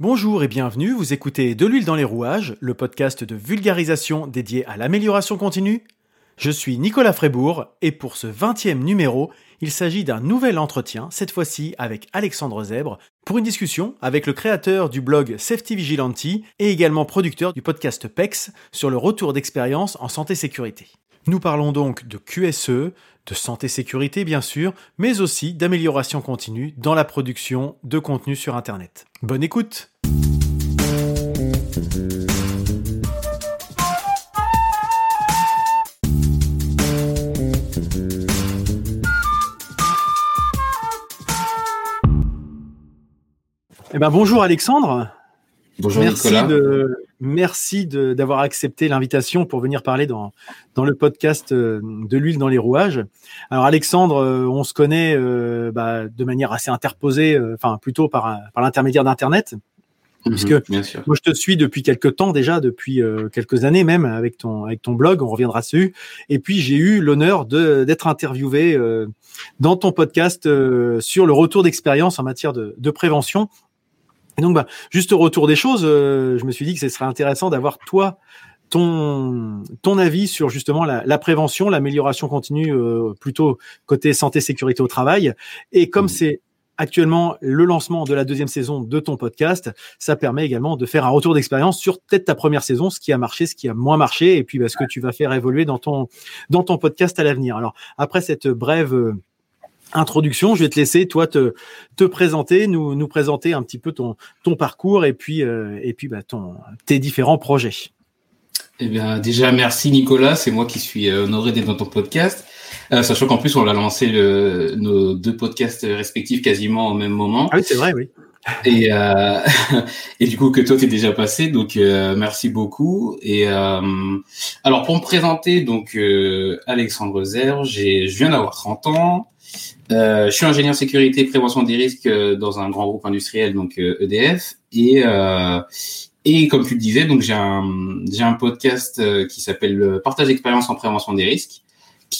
Bonjour et bienvenue, vous écoutez De l'huile dans les rouages, le podcast de vulgarisation dédié à l'amélioration continue. Je suis Nicolas Frébourg et pour ce 20e numéro, il s'agit d'un nouvel entretien, cette fois-ci avec Alexandre Zèbre, pour une discussion avec le créateur du blog Safety Vigilanti et également producteur du podcast PEX sur le retour d'expérience en santé-sécurité. Nous parlons donc de QSE, de santé-sécurité bien sûr, mais aussi d'amélioration continue dans la production de contenu sur Internet. Bonne écoute Eh ben bonjour Alexandre. Bonjour merci Nicolas. De, merci d'avoir accepté l'invitation pour venir parler dans, dans le podcast euh, de l'huile dans les rouages. Alors Alexandre, euh, on se connaît euh, bah, de manière assez interposée, euh, enfin plutôt par, par l'intermédiaire d'Internet. Mhm, puisque bien sûr. Moi, je te suis depuis quelques temps déjà, depuis euh, quelques années même, avec ton avec ton blog. On reviendra dessus. Et puis, j'ai eu l'honneur de d'être interviewé euh, dans ton podcast euh, sur le retour d'expérience en matière de, de prévention. Et donc, bah, juste au retour des choses, euh, je me suis dit que ce serait intéressant d'avoir toi ton ton avis sur justement la, la prévention, l'amélioration continue, euh, plutôt côté santé sécurité au travail. Et comme Mhm. c'est actuellement le lancement de la deuxième saison de ton podcast, ça permet également de faire un retour d'expérience sur peut-être ta première saison, ce qui a marché, ce qui a moins marché, et puis bah, ce que tu vas faire évoluer dans ton dans ton podcast à l'avenir. Alors après cette brève euh, introduction, je vais te laisser toi te te présenter, nous nous présenter un petit peu ton ton parcours et puis euh, et puis bah, ton tes différents projets. Eh bien, déjà, merci Nicolas. C'est moi qui suis euh, honoré d'être dans ton podcast. Euh, sachant qu'en plus, on a lancé le, nos deux podcasts respectifs quasiment au même moment. Ah oui, c'est vrai, oui. Et, euh, et du coup, que toi, t'es déjà passé. Donc, euh, merci beaucoup. Et euh, alors, pour me présenter, donc, euh, Alexandre Zer, j'ai, je viens d'avoir 30 ans. Euh, je suis ingénieur sécurité et prévention des risques dans un grand groupe industriel, donc EDF. Et, euh, et comme tu le disais, donc j'ai un, j'ai un podcast qui s'appelle le Partage d'expérience en prévention des risques,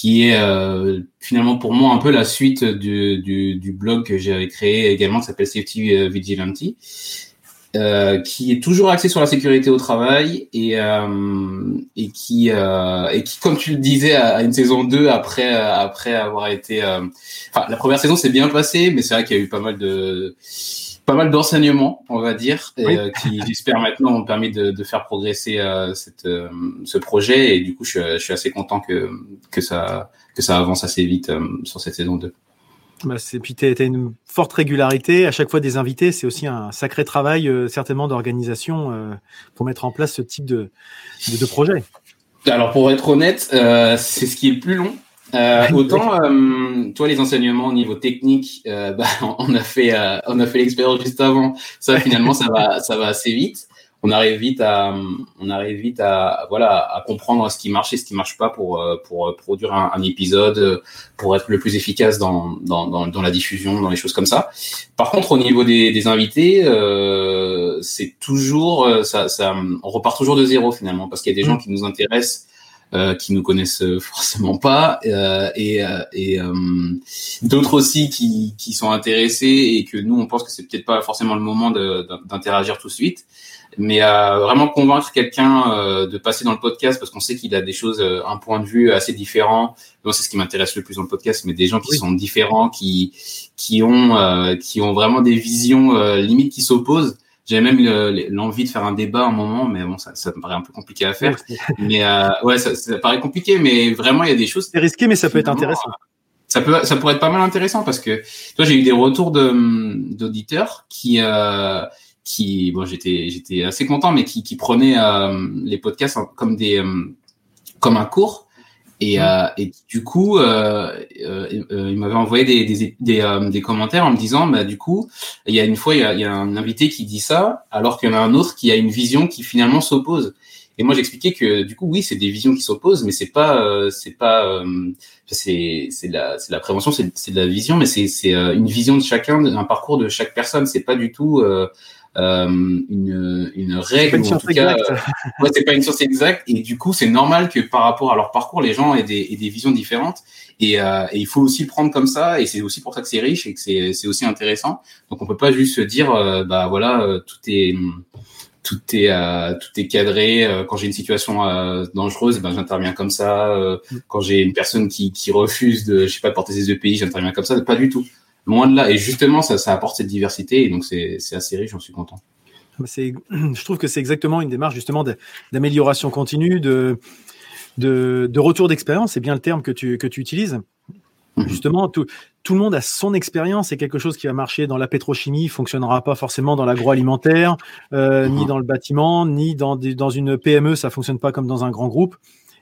qui est euh, finalement pour moi un peu la suite du, du, du blog que j'avais créé également, qui s'appelle Safety euh, Vigilanti, euh, qui est toujours axé sur la sécurité au travail et, euh, et, qui, euh, et qui, comme tu le disais, à, une saison 2, après, euh, après avoir été... Enfin, la première saison s'est bien passée, mais c'est vrai qu'il y a eu pas mal de pas mal d'enseignements, on va dire, et, Oui. euh, qui j'espère maintenant ont permis de, de faire progresser euh, cette, euh, ce projet. Et du coup, je, suis- je suis assez content que que ça que ça avance assez vite sur cette saison 2. Bah, c'est puis t'as t'as une forte régularité à chaque fois des invités. C'est aussi un sacré travail certainement d'organisation pour mettre en place ce type de de, de projet. Alors pour être honnête, c'est ce qui est le plus long. Euh, autant, euh, toi, les enseignements au niveau technique, euh, bah, on a fait, euh, on a fait l'expérience juste avant. Ça, finalement, ça va, ça va assez vite. On arrive vite à, on arrive vite à, voilà, à comprendre ce qui marche et ce qui marche pas pour, euh, pour euh, produire un, un épisode, pour être le plus efficace dans, dans, dans, dans la diffusion, dans les choses comme ça. Par contre, au niveau des, des invités, euh, c'est toujours, ça, ça, on repart toujours de zéro finalement, parce qu'il y a des gens qui nous intéressent euh, qui nous connaissent euh, forcément pas euh, et, euh, et euh, d'autres aussi qui, qui sont intéressés et que nous on pense que c'est peut-être pas forcément le moment d'interagir tout de suite. Mais euh, vraiment convaincre quelqu'un de passer dans le podcast parce qu'on sait qu'il a des choses un point de vue assez différent. Moi c'est ce qui m'intéresse le plus dans le podcast mais des gens qui Oui. sont différents qui qui ont qui ont vraiment des visions limites qui s'opposent j'avais même le- l'envie de faire un débat à un moment mais bon ça, ça me paraît un peu compliqué à faire mais euh, ouais, ça, ça paraît compliqué, mais vraiment il y a des choses. C'est risqué, mais ça peut être intéressant. Ça peut, ça pourrait être pas mal intéressant parce que toi j'ai eu des retours de d'auditeurs qui euh, qui bon j'étais j'étais assez content, mais qui qui prenaient euh, les podcasts comme des euh, comme un cours. Et, euh, et du coup, euh, euh, euh, il m'avait envoyé des, des, des, euh, des commentaires en me disant, bah, du coup, il y a une fois, il y a, il y a un invité qui dit ça, alors qu'il y en a un autre qui a une vision qui finalement s'oppose. Et moi, j'expliquais que du coup, oui, c'est des visions qui s'opposent, mais c'est pas, euh, c'est pas, euh, c'est, c'est la, c'est la prévention, c'est, c'est de la vision, mais c'est, c'est euh, une vision de chacun, un parcours de chaque personne. C'est pas du tout euh, euh, une, une règle ou en tout cas, euh, c'est pas une science exacte. Et du coup c'est normal que par rapport à leur parcours les gens aient des, aient des visions différentes. Et, euh, et, il faut aussi le prendre comme ça. Et c'est aussi pour ça que c'est riche et que c'est c'est aussi intéressant. Donc on peut pas juste se dire euh, bah voilà tout est tout est euh, tout est cadré. Quand j'ai une situation euh, dangereuse ben j'interviens comme ça. Mm. quand j'ai une personne qui, qui refuse de je sais pas porter ses EPI j'interviens comme ça. Pas du tout loin de là. Et justement, ça, ça apporte cette diversité. Et donc, c'est assez riche, j'en suis content. Je trouve que c'est exactement une démarche justement d'amélioration continue, de, de, de retour d'expérience. C'est bien le terme que tu, que tu utilises. Mhm. Justement, tout, tout le monde a son expérience. C'est quelque chose qui va marcher dans la pétrochimie, fonctionnera pas forcément dans l'agroalimentaire, euh, ni mhm. dans le bâtiment, ni dans, dans une PME. Ça fonctionne pas comme dans un grand groupe.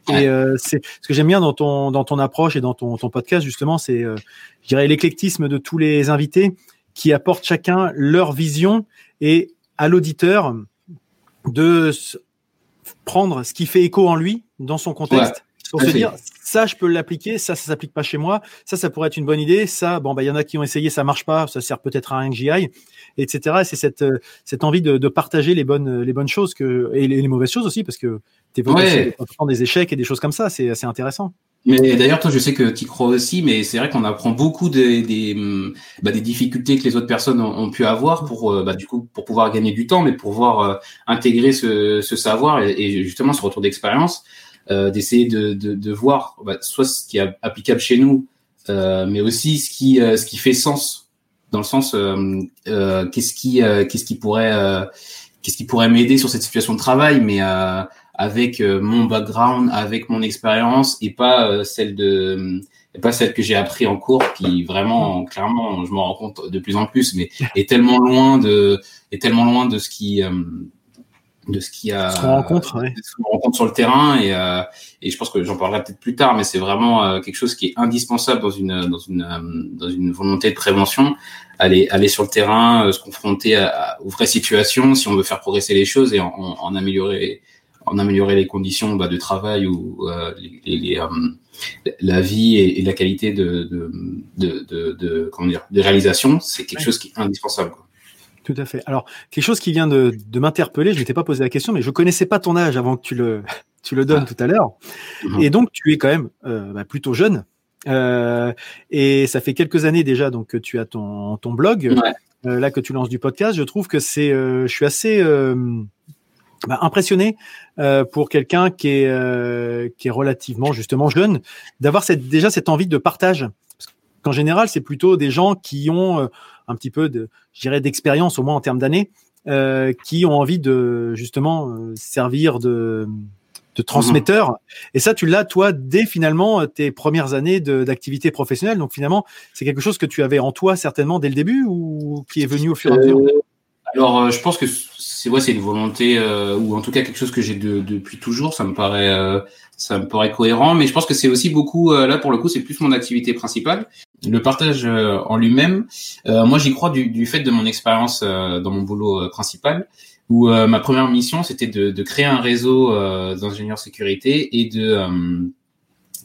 Et euh, c'est ce que j'aime bien dans ton dans ton approche et dans ton, ton podcast justement, c'est euh, je dirais l'éclectisme de tous les invités qui apportent chacun leur vision et à l'auditeur de prendre ce qui fait écho en lui dans son contexte pour se dire ça je peux l'appliquer, ça ça s'applique pas chez moi, ça ça pourrait être une bonne idée, ça bon bah il y en a qui ont essayé, ça marche pas, ça sert peut-être à un GI, etc. c'est cette euh, cette envie de, de, partager les bonnes les bonnes choses que et les, les mauvaises choses aussi parce que tu ouais. des échecs et des choses comme ça, c'est assez intéressant. Mais d'ailleurs, toi, je sais que tu crois aussi, mais c'est vrai qu'on apprend beaucoup des, des, bah, des, difficultés que les autres personnes ont, pu avoir pour, euh, bah, du coup, pour pouvoir gagner du temps, mais pour pouvoir euh, intégrer ce, ce savoir et, et, justement ce retour d'expérience, d'essayer de, de, de, voir bah, soit ce qui est applicable chez nous, euh, mais aussi ce qui, euh, ce qui fait sens, dans le sens qu'est-ce qui, qu'est-ce qui pourrait, qu'est-ce qui pourrait m'aider sur cette situation de travail, mais avec euh, mon background, avec mon expérience et pas euh, celle de et pas celle que j'ai appris en cours qui vraiment clairement je m'en rends compte de plus en plus mais est tellement loin de est tellement loin de ce qui euh, de ce qui a ce qu'on rencontre, ouais. rencontre sur le terrain et, euh, et je pense que j'en parlerai peut-être plus tard mais c'est vraiment euh, quelque chose qui est indispensable dans une dans une dans une volonté de prévention aller aller sur le terrain se confronter à, aux vraies situations si on veut faire progresser les choses et en, en améliorer en améliorer les conditions bah, de travail ou euh, les, les, euh, la vie et, la qualité de, de, de, de, comment dire, de réalisation, c'est quelque chose qui est indispensable. Quoi. Tout à fait. Alors, quelque chose qui vient de, de m'interpeller, je ne m'étais pas posé la question, mais je connaissais pas ton âge avant que tu le, tu le donnes ah. tout à l'heure. Mhm. Et donc, tu es quand même euh, bah, plutôt jeune. Euh, et ça fait quelques années déjà donc que tu as ton, ton blog, ouais. euh, là que tu lances du podcast. Je trouve que c'est, je suis assez bah, impressionné euh, pour quelqu'un qui est euh, qui est relativement justement jeune d'avoir cette déjà cette envie de partage parce qu'en général c'est plutôt des gens qui ont euh, un petit peu de je dirais d'expérience au moins en termes d'années euh, qui ont envie de justement euh, servir de de transmetteur. Mmh. Et ça, tu l'as, toi, dès finalement tes premières années d'activité professionnelle. Donc finalement, c'est quelque chose que tu avais en toi certainement dès le début ou qui est venu au fur et à mesure? Alors, je pense que c'est ouais, c'est une volonté euh, ou en tout cas quelque chose que j'ai de, depuis toujours. Ça me paraît, euh, ça me paraît cohérent. Mais je pense que c'est aussi beaucoup euh, là pour le coup, c'est plus mon activité principale. Le partage euh, en lui-même, euh, moi j'y crois du, du, fait de mon expérience dans mon boulot principal, où ma première mission c'était de, de, créer un réseau d'ingénieurs sécurité et de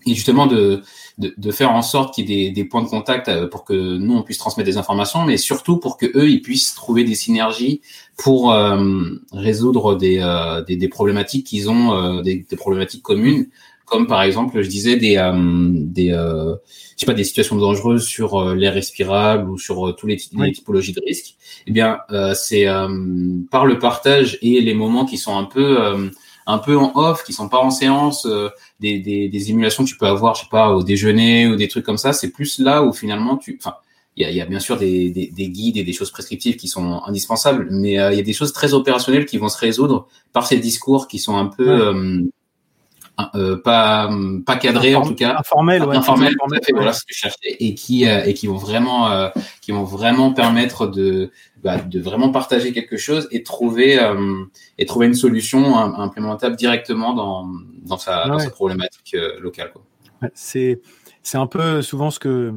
et justement de, de, de, faire en sorte qu'il y ait des, des, points de contact euh, pour que nous on puisse transmettre des informations, mais surtout pour que eux ils puissent trouver des synergies pour euh, résoudre des, euh, des, des, problématiques qu'ils ont, euh, des, des, problématiques communes, comme par exemple je disais des des je sais pas des situations dangereuses sur l'air respirable ou sur tous les, les, typologies de risques. Eh bien c'est par le partage et les moments qui sont un peu un peu en off, qui sont pas en séance, euh, des, des, des, émulations que tu peux avoir, je sais pas, au déjeuner ou des trucs comme ça. C'est plus là où finalement tu, enfin, il y a, y a, bien sûr des, des, des, guides et des choses prescriptives qui sont indispensables, mais euh, il y a des choses très opérationnelles qui vont se résoudre par ces discours qui sont un peu euh, euh, pas pas cadrés en tout cas informel ouais, informel, voilà ce que je cherchais et qui euh, et qui vont vraiment euh, qui vont vraiment permettre de bah, de vraiment partager quelque chose et trouver et trouver une solution implémentable directement dans dans sa, ouais. dans sa problématique locale quoi. c'est c'est un peu souvent ce que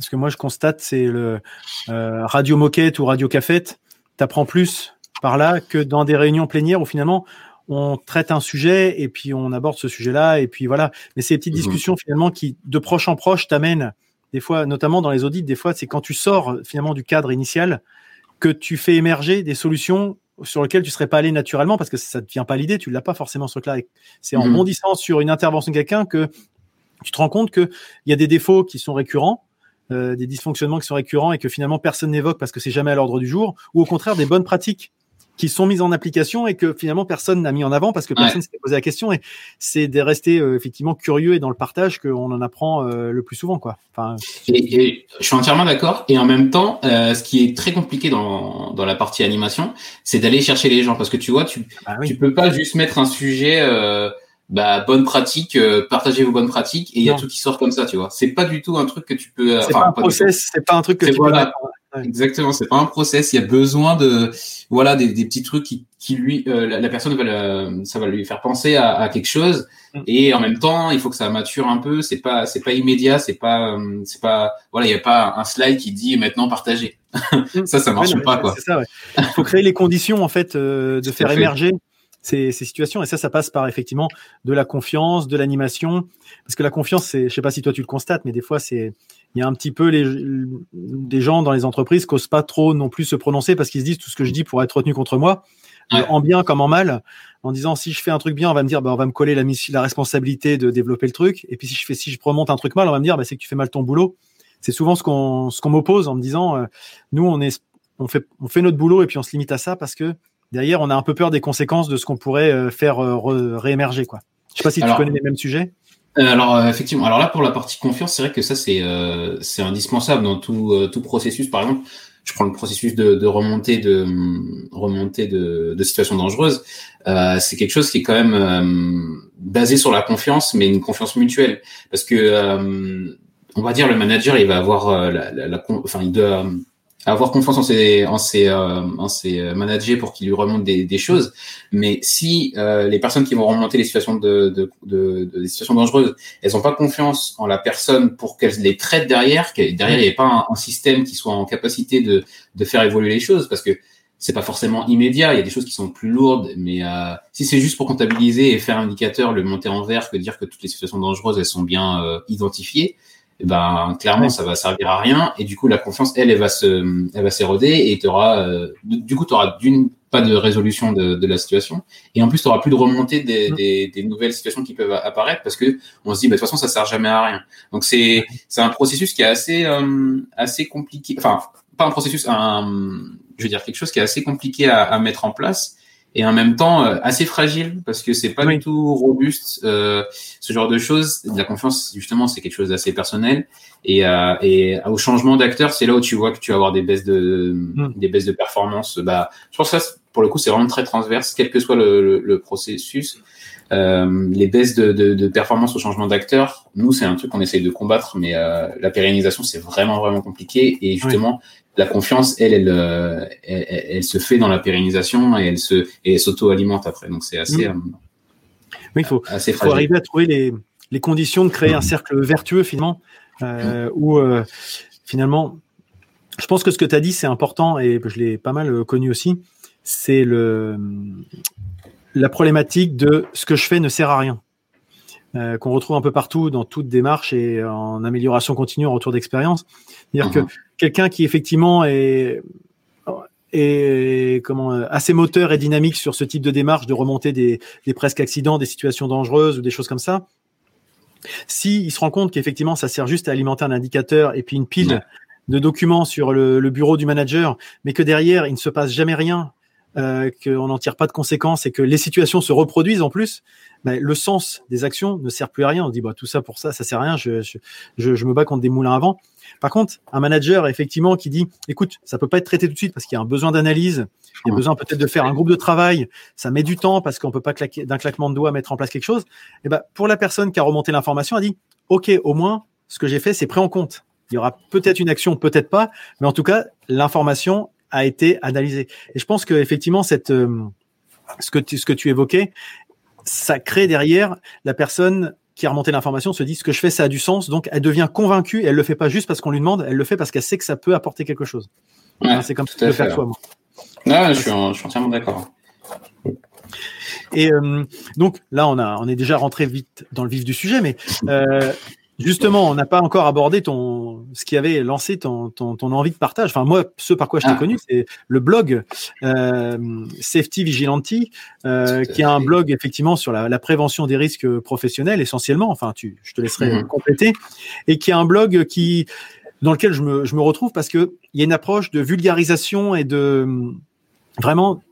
ce que moi je constate c'est le radio moquette ou radio cafette t'apprends plus par là que dans des réunions plénières où finalement on traite un sujet et puis on aborde ce sujet-là et puis voilà. Mais ces petites mmh. discussions finalement qui de proche en proche t'amènent des fois, notamment dans les audits, des fois c'est quand tu sors finalement du cadre initial que tu fais émerger des solutions sur lesquelles tu serais pas allé naturellement parce que ça ne te vient pas l'idée, tu l'as pas forcément ce truc-là. C'est en mmh. sur une intervention de quelqu'un que tu te rends compte qu'il y a des défauts qui sont récurrents, euh, des dysfonctionnements qui sont récurrents et que finalement personne n'évoque parce que c'est jamais à l'ordre du jour, ou au contraire des bonnes pratiques qui sont mises en application et que finalement personne n'a mis en avant parce que personne s'est posé la question et c'est de rester euh, effectivement curieux et dans le partage qu'on en apprend euh, le plus souvent quoi. Enfin, et, je suis entièrement d'accord et en même temps ce qui est très compliqué dans, dans la partie animation c'est d'aller chercher les gens parce que tu vois tu ah tu peux pas juste mettre un sujet bah bonne pratique, euh, partagez vos bonnes pratiques et il y a tout qui sort comme ça, tu vois. C'est pas du tout un truc que tu peux. Euh, c'est pas un process, c'est pas un truc que tu peux. Exactement, c'est pas un process. Il y a besoin de voilà des, des petits trucs qui, qui lui euh, la, personne va ça va lui faire penser à, à, quelque chose mm. et en même temps il faut que ça mature un peu. C'est pas c'est pas immédiat, c'est pas c'est pas voilà il y a pas un slide qui dit maintenant partager. Mm. ça ça marche pas quoi. Ça. Ouais. Il faut créer les conditions en fait de faire émerger ces, ces, situations. Et ça, ça passe par effectivement de la confiance, de l'animation. Parce que la confiance, c'est, je sais pas si toi tu le constates, mais des fois, c'est, il y a un petit peu les, des gens dans les entreprises qui n'osent pas trop non plus se prononcer parce qu'ils se disent tout ce que je dis pourrait être retenu contre moi, en bien comme en mal, en disant si je fais un truc bien, on va me dire, bah, on va me coller la, la responsabilité de développer le truc. Et puis si je fais, si je remonte un truc mal, on va me dire, bah, c'est que tu fais mal ton boulot. C'est souvent ce qu'on, ce qu'on m'oppose en me disant, euh, nous, on est, on fait, on fait notre boulot et puis on se limite à ça parce que derrière, on a un peu peur des conséquences de ce qu'on pourrait euh, faire euh, réémerger. Quoi. Je sais pas si tu connais les mêmes sujets. Euh, alors effectivement, alors là pour la partie confiance, c'est vrai que ça c'est c'est indispensable dans tout tout processus. Par exemple, je prends le processus de, de remontée de remontée de, de situations dangereuses. c'est quelque chose qui est quand même basé sur la confiance, mais une confiance mutuelle, parce que on va dire le manager il va avoir la, la, la, enfin il doit avoir confiance en ses en ses euh, en ses euh, managers pour qu'ils lui remontent des, des choses. Mais si euh, les personnes qui vont remonter les situations de, de, de, de des situations dangereuses elles ont pas confiance en la personne pour qu'elles les traitent derrière que derrière il n'y ait pas un, système qui soit en capacité de de faire évoluer les choses. Parce que c'est pas forcément immédiat. Il y a des choses qui sont plus lourdes. Mais euh, si c'est juste pour comptabiliser et faire un indicateur le monter en vert que dire que toutes les situations dangereuses elles sont bien identifiées eh ben clairement ça va servir à rien. Et du coup la confiance elle elle va se elle va s'éroder et tu auras euh, du coup tu auras d'une pas de résolution de, de, la situation. Et en plus tu auras plus de remontée des, des, des, nouvelles situations qui peuvent apparaître parce que on se dit bah, de toute façon ça sert jamais à rien. Donc c'est c'est un processus qui est assez euh, assez compliqué enfin pas un processus un je veux dire quelque chose qui est assez compliqué à, à mettre en place et en même temps euh, assez fragile parce que c'est pas du tout robuste euh, ce genre de choses. La confiance justement c'est quelque chose d'assez personnel. Et, euh, et au changement d'acteur c'est là où tu vois que tu vas avoir des baisses de mm. des baisses de performance. Bah je pense que ça pour le coup c'est vraiment très transverse quel que soit le, le, processus. Euh, les baisses de, de, de, performance au changement d'acteur, nous c'est un truc qu'on essaye de combattre, mais euh, la pérennisation c'est vraiment vraiment compliqué. Et justement la confiance, elle, euh, elle, elle, elle, se fait dans la pérennisation et elle se et s'auto-alimente après. Donc c'est assez. Mm. Euh, oui, il faut, faut arriver à trouver les, les, conditions de créer un cercle vertueux finalement, euh, mm. où euh, finalement, je pense que ce que tu as dit c'est important et je l'ai pas mal connu aussi. C'est le la problématique de ce que je fais ne sert à rien. Euh, qu'on retrouve un peu partout dans toute démarche et en amélioration continue en retour d'expérience. C'est-à-dire que mhm. quelqu'un qui effectivement est, est comment assez moteur et dynamique sur ce type de démarche, de remonter des, des presque accidents, des situations dangereuses ou des choses comme ça, si il se rend compte qu'effectivement ça sert juste à alimenter un indicateur et puis une pile de documents sur le, le, bureau du manager, mais que derrière il ne se passe jamais rien euh, qu'on n'en tire pas de conséquences et que les situations se reproduisent en plus, ben, le sens des actions ne sert plus à rien. On dit bah tout ça pour ça, ça sert à rien. Je, je, je, me bats contre des moulins avant. Par contre, un manager effectivement qui dit écoute, ça peut pas être traité tout de suite parce qu'il y a un besoin d'analyse, il y a besoin peut-être de faire un groupe de travail, ça met du temps parce qu'on peut pas claquer d'un claquement de doigts mettre en place quelque chose. Et ben pour la personne qui a remonté l'information, a dit ok, au moins ce que j'ai fait c'est pris en compte. Il y aura peut-être une action, peut-être pas, mais en tout cas l'information a été analysé. Et je pense que effectivement, cette, euh, ce que tu, ce que tu évoquais, ça crée derrière la personne qui a remonté l'information se dit ce que je fais ça a du sens. Donc elle devient convaincue et elle le fait pas juste parce qu'on lui demande elle le fait parce qu'elle sait que ça peut apporter quelque chose. C'est comme ça le faire toi moi. Je, suis je suis entièrement d'accord. Et euh, donc là on a on est déjà rentré vite dans le vif du sujet mais euh, Justement, on n'a pas encore abordé ton ce qui avait lancé ton, ton, ton, envie de partage. Enfin, moi, ce par quoi je t'ai ah. connu, c'est le blog euh, Safety Vigilanti, euh, qui est un blog effectivement sur la, la, prévention des risques professionnels essentiellement. Enfin, tu, je te laisserai mhm. compléter, et qui est un blog qui dans lequel je me, je me retrouve parce que il y a une approche de vulgarisation et de vraiment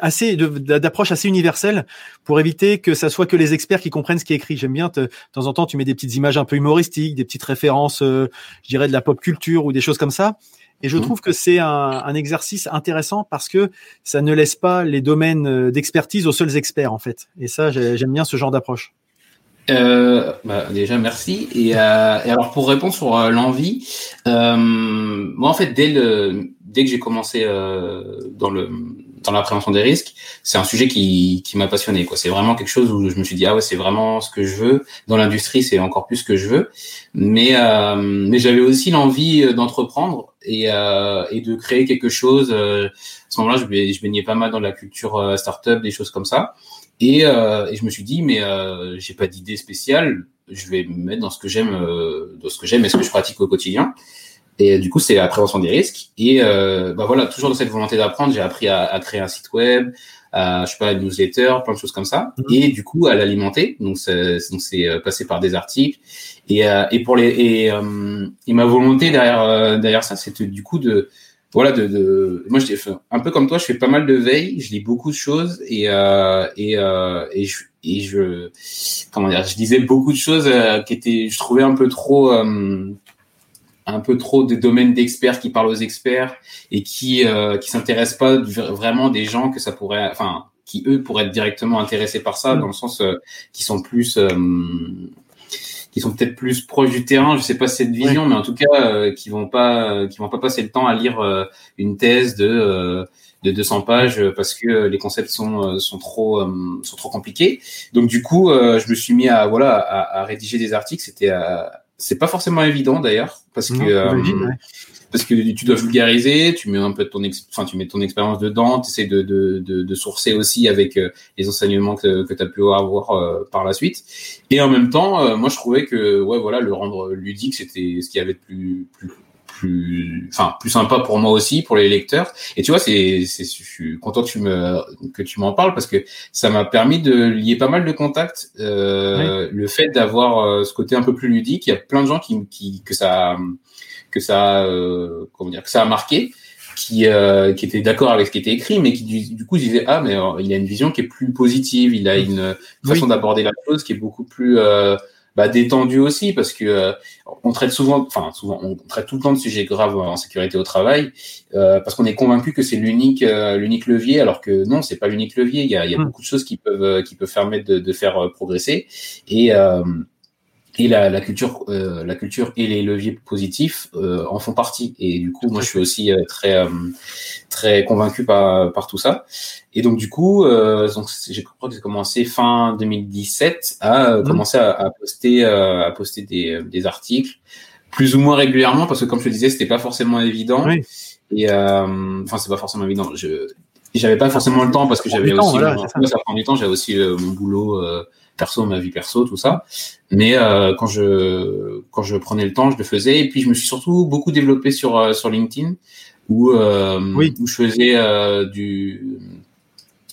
assez d'approche assez universelle pour éviter que ça soit que les experts qui comprennent ce qui est écrit. J'aime bien de temps en temps tu mets des petites images un peu humoristiques, des petites références, euh, je dirais de la pop culture ou des choses comme ça. Et je mmh. trouve que c'est un, un, exercice intéressant parce que ça ne laisse pas les domaines euh, d'expertise aux seuls experts en fait. Et ça, j'aime bien ce genre d'approche. Euh, bah, déjà merci et, euh, et, alors pour répondre sur euh, l'envie euh, moi en fait dès le dès que j'ai commencé dans le dans la prévention des risques, c'est un sujet qui, qui m'a passionné. Quoi. C'est vraiment quelque chose où je me suis dit ah ouais c'est vraiment ce que je veux. Dans l'industrie c'est encore plus ce que je veux. Mais euh, mais j'avais aussi l'envie euh, d'entreprendre et euh, et de créer quelque chose. Euh, à ce moment-là je, je baignais pas mal dans la culture euh, startup, des choses comme ça. Et, et je me suis dit mais j'ai pas d'idée spéciale. Je vais me mettre dans ce que j'aime, dans ce que j'aime et ce que je pratique au quotidien. Et du coup, c'est la prévention des risques. Et euh, bah voilà, toujours dans cette volonté d'apprendre, j'ai appris à, à, créer un site web, à, je sais pas, une newsletter, plein de choses comme ça. Mhm. Et du coup, à l'alimenter. Donc, c'est, donc c'est euh, passé par des articles. Et, euh, et pour les et, euh, et, ma volonté derrière euh, derrière ça, c'était du coup de voilà de, de moi je un peu comme toi, je fais pas mal de veille, je lis beaucoup de choses et et et je et je comment dire, je lisais beaucoup de choses qui étaient, je trouvais un peu trop un peu trop de domaines d'experts qui parlent aux experts et qui euh, qui s'intéressent pas vraiment des gens que ça pourrait enfin qui eux pourraient être directement intéressés par ça mm. dans le sens euh, qui sont plus euh, qui sont peut-être plus proches du terrain. Je sais pas cette vision mais en tout cas euh, qui vont pas qui vont pas passer le temps à lire une thèse de de 200 pages parce que les concepts sont sont trop sont trop compliqués. Donc du coup je me suis mis à voilà à, à rédiger des articles. C'était à c'est pas forcément évident d'ailleurs parce que euh, parce que tu dois vulgariser, tu mets un peu ton enfin tu mets ton expérience dedans, tu essaies de, de, de, de, sourcer aussi avec euh, les enseignements que, que tu as pu avoir euh, par la suite. Et en même temps, moi je trouvais que ouais voilà le rendre ludique c'était ce qui avait de plus plus plus, enfin, plus sympa pour moi aussi, pour les lecteurs. Et tu vois, c'est, c'est, je suis content que tu me, que tu m'en parles parce que ça m'a permis de lier pas mal de contacts. Euh, Le fait d'avoir euh, ce côté un peu plus ludique, il y a plein de gens qui, qui que ça, que ça, euh, comment dire, que ça a marqué. Qui, euh, qui étaient d'accord avec ce qui était écrit, mais qui du, du coup disaient ah mais il a une vision qui est plus positive, il a une façon d'aborder la chose qui est beaucoup plus euh, bah, détendu aussi parce que euh, on traite souvent, enfin souvent, on traite tout le temps de sujets graves en sécurité au travail euh, parce qu'on est convaincu que c'est l'unique euh, l'unique levier, alors que non, c'est pas l'unique levier. Il y a, il y a mmh. beaucoup de choses qui peuvent qui peuvent permettre de, de faire progresser et et la, la culture, euh, la culture et les leviers positifs euh, en font partie. Et du coup, moi, je suis aussi euh, très très convaincu par par tout ça. Et donc, du coup, donc j'ai crois que j'ai commencé fin 2017 à mmh. commencer à, à, poster à poster des, des articles plus ou moins régulièrement parce que comme je te disais, c'était pas forcément évident. Oui. Et enfin, c'est pas forcément évident. Je j'avais pas forcément le temps parce que j'avais aussi voilà, ça. prend du temps. J'avais aussi mon boulot perso, ma vie perso, tout ça. Mais euh, quand je quand je prenais le temps, je le faisais. Et puis je me suis surtout beaucoup développé sur euh, sur LinkedIn, où euh, où je faisais euh, du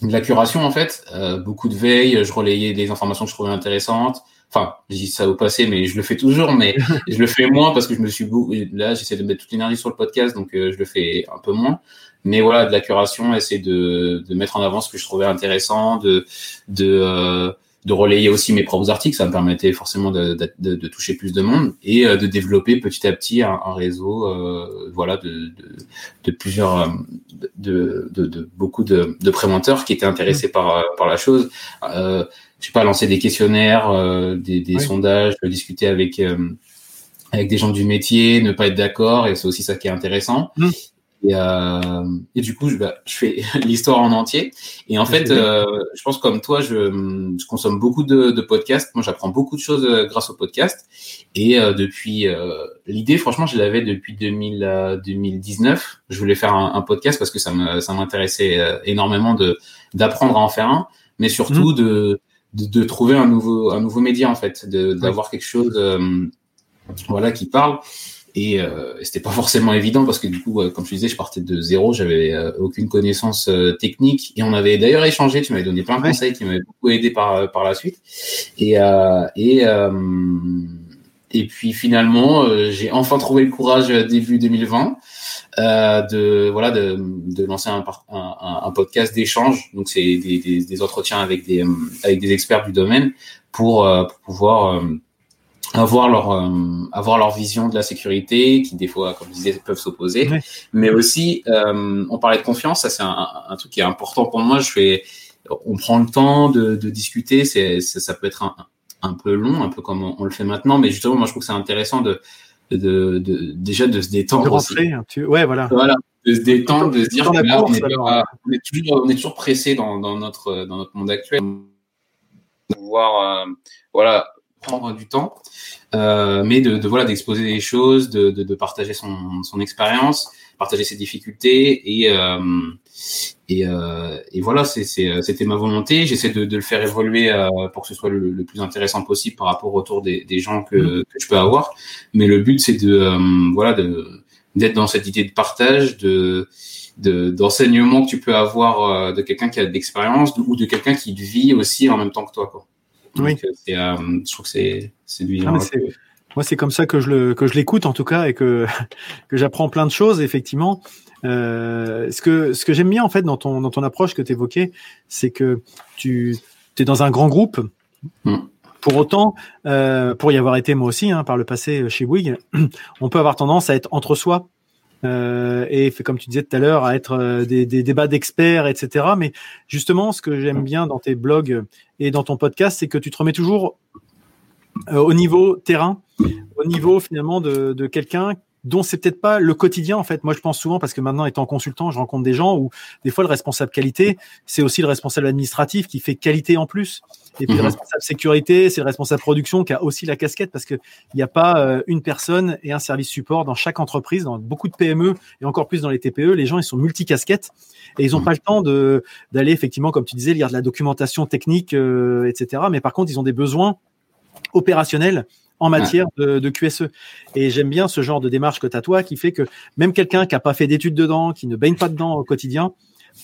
de la curation en fait, euh, beaucoup de veille. Je relayais des informations que je trouvais intéressantes. Enfin, je dis ça au passé, mais je le fais toujours, mais je le fais moins parce que je me suis là, j'essaie de mettre toute l'énergie sur le podcast, donc je le fais un peu moins. Mais voilà, de la curation, essayer de, de mettre en avant ce que je trouvais intéressant, de de de relayer aussi mes propres articles, ça me permettait forcément de, de, de, de toucher plus de monde et euh, de développer petit à petit un, un réseau, euh, voilà, de, de, plusieurs, euh, de, de, beaucoup de, de préventeurs qui étaient intéressés par par la chose. Euh, je sais pas, lancer des questionnaires, des, des sondages, discuter avec avec des gens du métier, ne pas être d'accord, et c'est aussi ça qui est intéressant. Mmh. Et, euh, et, du coup, je, bah, je fais l'histoire en entier. Et en fait, euh, je pense comme toi, je, je consomme beaucoup de, de podcasts. Moi, j'apprends beaucoup de choses euh, grâce au podcast. Et euh, depuis euh, l'idée, franchement, je l'avais depuis 2000, 2019. Je voulais faire un, un podcast parce que ça m'intéressait énormément de d'apprendre à en faire un, mais surtout mmh. de, de, de trouver un nouveau un nouveau média en fait, d'avoir quelque chose voilà, qui parle. Et euh, c'était pas forcément évident parce que du coup, comme je disais, je partais de zéro, j'avais euh, aucune connaissance euh, technique. Et on avait d'ailleurs échangé, tu m'avais donné plein de conseils qui m'avaient beaucoup aidé par par la suite. Et euh, et et puis finalement, j'ai enfin trouvé le courage début 2020 de voilà de, de lancer un, un, un podcast d'échange. Donc c'est des, des, des, entretiens avec des avec des experts du domaine pour, pour pouvoir avoir leur euh, avoir leur vision de la sécurité qui des fois comme je disais peuvent s'opposer. Mais aussi euh, on parlait de confiance ça c'est un, un, truc qui est important pour moi. Je fais on prend le temps de, de discuter c'est ça peut être un, un, peu long un peu comme on, le fait maintenant mais justement moi je trouve que c'est intéressant de, de, de, déjà de se détendre de rentrer, tu... ouais voilà. Voilà de se détendre de se dire que là, on, est on, est toujours on est toujours pressé dans, dans notre dans notre monde actuel. De pouvoir euh, voilà prendre du temps, euh, mais de, de voilà d'exposer des choses, de, de, de partager son, son expérience, partager ses difficultés et euh, et, euh, et voilà c'était ma volonté. J'essaie de, de, le faire évoluer euh, pour que ce soit le, le, plus intéressant possible par rapport au retour des, des gens que, mm. que je peux avoir. Mais le but c'est de euh, voilà de d'être dans cette idée de partage, de d'enseignement que tu peux avoir euh, de quelqu'un qui a de l'expérience ou de quelqu'un qui vit aussi en même temps que toi quoi oui. Euh, euh, je trouve que c'est séduisant. moi, c'est comme ça que je le que je l'écoute en tout cas et que que j'apprends plein de choses effectivement. Euh, ce que ce que j'aime bien en fait dans ton dans ton approche que tu évoquais, c'est que tu es dans un grand groupe. Mm. Pour autant, euh, pour y avoir été moi aussi hein, par le passé chez Bouygues, on peut avoir tendance à être entre soi euh, et comme tu disais tout à l'heure, à être euh, des, débats d'experts, etc. Mais justement, ce que j'aime bien dans tes blogs et dans ton podcast, c'est que tu te remets toujours euh, au niveau terrain, au niveau finalement de quelqu'un dont c'est peut-être pas le quotidien en fait. Moi, je pense souvent parce que maintenant étant consultant, je rencontre des gens où des fois le responsable qualité, c'est aussi le responsable administratif qui fait qualité en plus. Et puis le mhm. responsable sécurité, c'est le responsable production qui a aussi la casquette parce que il n'y a pas euh, une personne et un service support dans chaque entreprise, dans beaucoup de PME et encore plus dans les TPE. Les gens ils sont multicasquettes et ils n'ont mhm. pas le temps de d'aller effectivement, comme tu disais, lire de la documentation technique, euh, etc. Mais par contre, ils ont des besoins opérationnels en matière de, QSE. Et j'aime bien ce genre de démarche que tu as toi, qui fait que même quelqu'un qui n'a pas fait d'études dedans, qui ne baigne pas dedans au quotidien,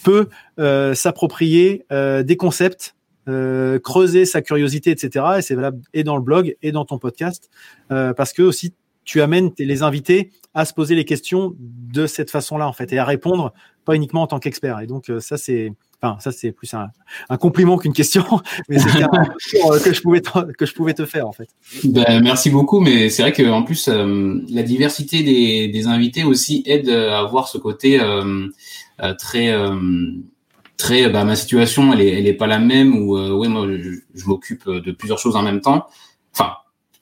peut euh, s'approprier euh, des concepts, euh, creuser sa curiosité, etc. Et c'est valable et dans le blog et dans ton podcast, parce que aussi tu amènes les invités à se poser les questions de cette façon-là en fait et à répondre pas uniquement en tant qu'expert. Et donc ça c'est Enfin, ça c'est plus un, un compliment qu'une question, mais c'est un euh, que je pouvais te, que je pouvais te faire en fait. Ben, merci beaucoup, mais c'est vrai que en plus euh, la diversité des, des, invités aussi aide à avoir ce côté euh, euh très très bah, ma situation elle est elle est pas la même ou oui moi je, je m'occupe de plusieurs choses en même temps. Enfin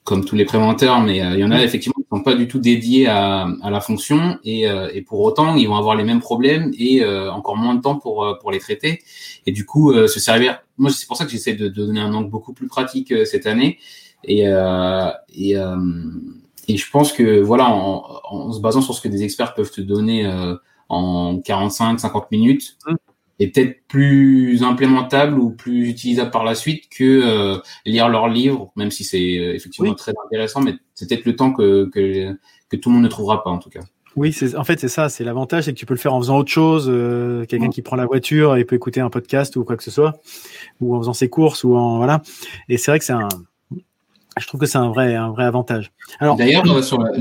comme tous les préventeurs, mais il y en a effectivement sont pas du tout dédiés à, à la fonction et, euh, et, pour autant ils vont avoir les mêmes problèmes et euh, encore moins de temps pour euh, pour les traiter. Et du coup se servir moi c'est pour ça que j'essaie de, de, donner un angle beaucoup plus pratique cette année. Et et, et je pense que voilà en, en, se basant sur ce que des experts peuvent te donner en 45 50 minutes mmh est peut-être plus implémentable ou plus utilisable par la suite que euh, lire leurs livres, même si c'est euh, effectivement très intéressant, mais c'est peut-être le temps que, que, que tout le monde ne trouvera pas en tout cas. Oui, c'est en fait c'est ça, c'est l'avantage, c'est que tu peux le faire en faisant autre chose. Euh, quelqu'un qui prend la voiture et peut écouter un podcast ou quoi que ce soit, ou en faisant ses courses ou en voilà. Et c'est vrai que c'est un, je trouve que c'est un vrai, un vrai avantage. Alors, d'ailleurs, euh, sur, la,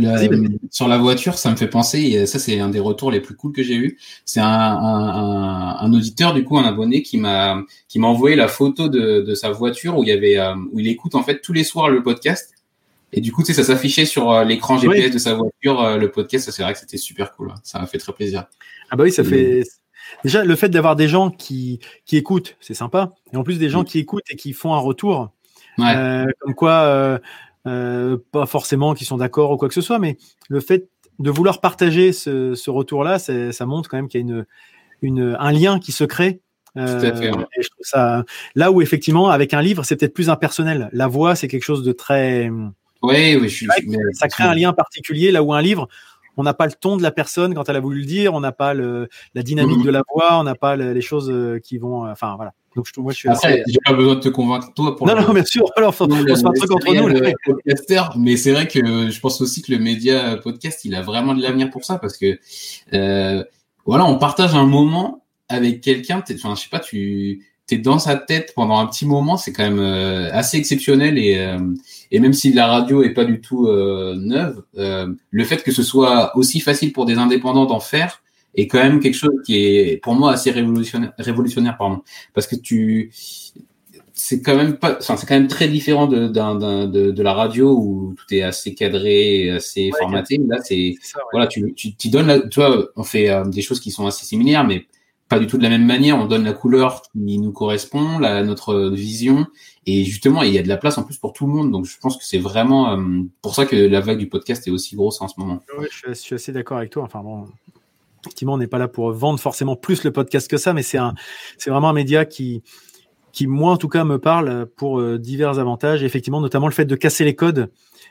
sur la voiture, ça me fait penser, et ça c'est un des retours les plus cool que j'ai eu. C'est un, un, un, auditeur, du coup, un abonné qui m'a, qui m'a envoyé la photo de, de sa voiture où il y avait, euh, où il écoute en fait tous les soirs le podcast. Et du coup, tu sais, ça s'affichait sur euh, l'écran GPS de sa voiture, le podcast. C'est vrai que c'était super cool. Hein. Ça m'a fait très plaisir. Ah bah oui, ça fait. Déjà, le fait d'avoir des gens qui, qui écoutent, c'est sympa. Et en plus, des gens qui écoutent et qui font un retour, euh, comme quoi, euh, euh, pas forcément qu'ils sont d'accord ou quoi que ce soit, mais le fait de vouloir partager ce, ce retour-là, ça montre quand même qu'il y a une, une, un lien qui se crée. Euh, fait, et je trouve ça, là où effectivement, avec un livre, c'est peut-être plus impersonnel. La voix, c'est quelque chose de très. Oui, oui, je suis. Ça crée un lien particulier, là où un livre, on n'a pas le ton de la personne quand elle a voulu le dire, on n'a pas le, la dynamique mmh. de la voix, on n'a pas les choses qui vont, enfin voilà. Donc, je, moi, je suis Après, j'ai pas besoin de te convaincre toi pour. Non, non, bien sûr. Alors, on se un truc entre nous. mais c'est vrai que je pense aussi que le média podcast, il a vraiment de l'avenir pour ça parce que, euh, voilà, on partage un moment avec quelqu'un. Enfin, je sais pas, tu es dans sa tête pendant un petit moment, c'est quand même euh, assez exceptionnel et euh, et même si la radio est pas du tout euh, neuve, le fait que ce soit aussi facile pour des indépendants d'en faire est quand même quelque chose qui est pour moi assez révolutionnaire, révolutionnaire pardon, parce que tu c'est quand même pas, enfin, c'est quand même très différent de, de, de, la radio où tout est assez cadré, assez formaté. Là, c'est, voilà, tu, tu, tu donnes la, tu vois, on fait euh, des choses qui sont assez similaires, mais pas du tout de la même manière. On donne la couleur qui nous correspond, la, notre vision, et justement, il y a de la place en plus pour tout le monde. Donc, je pense que c'est vraiment euh, pour ça que la vague du podcast est aussi grosse en ce moment. Oui, je, suis assez d'accord avec toi. Enfin bon, effectivement, on n'est pas là pour vendre forcément plus le podcast que ça, mais c'est un, c'est vraiment un média qui, qui moi en tout cas me parle pour euh, divers avantages. effectivement, notamment le fait de casser les codes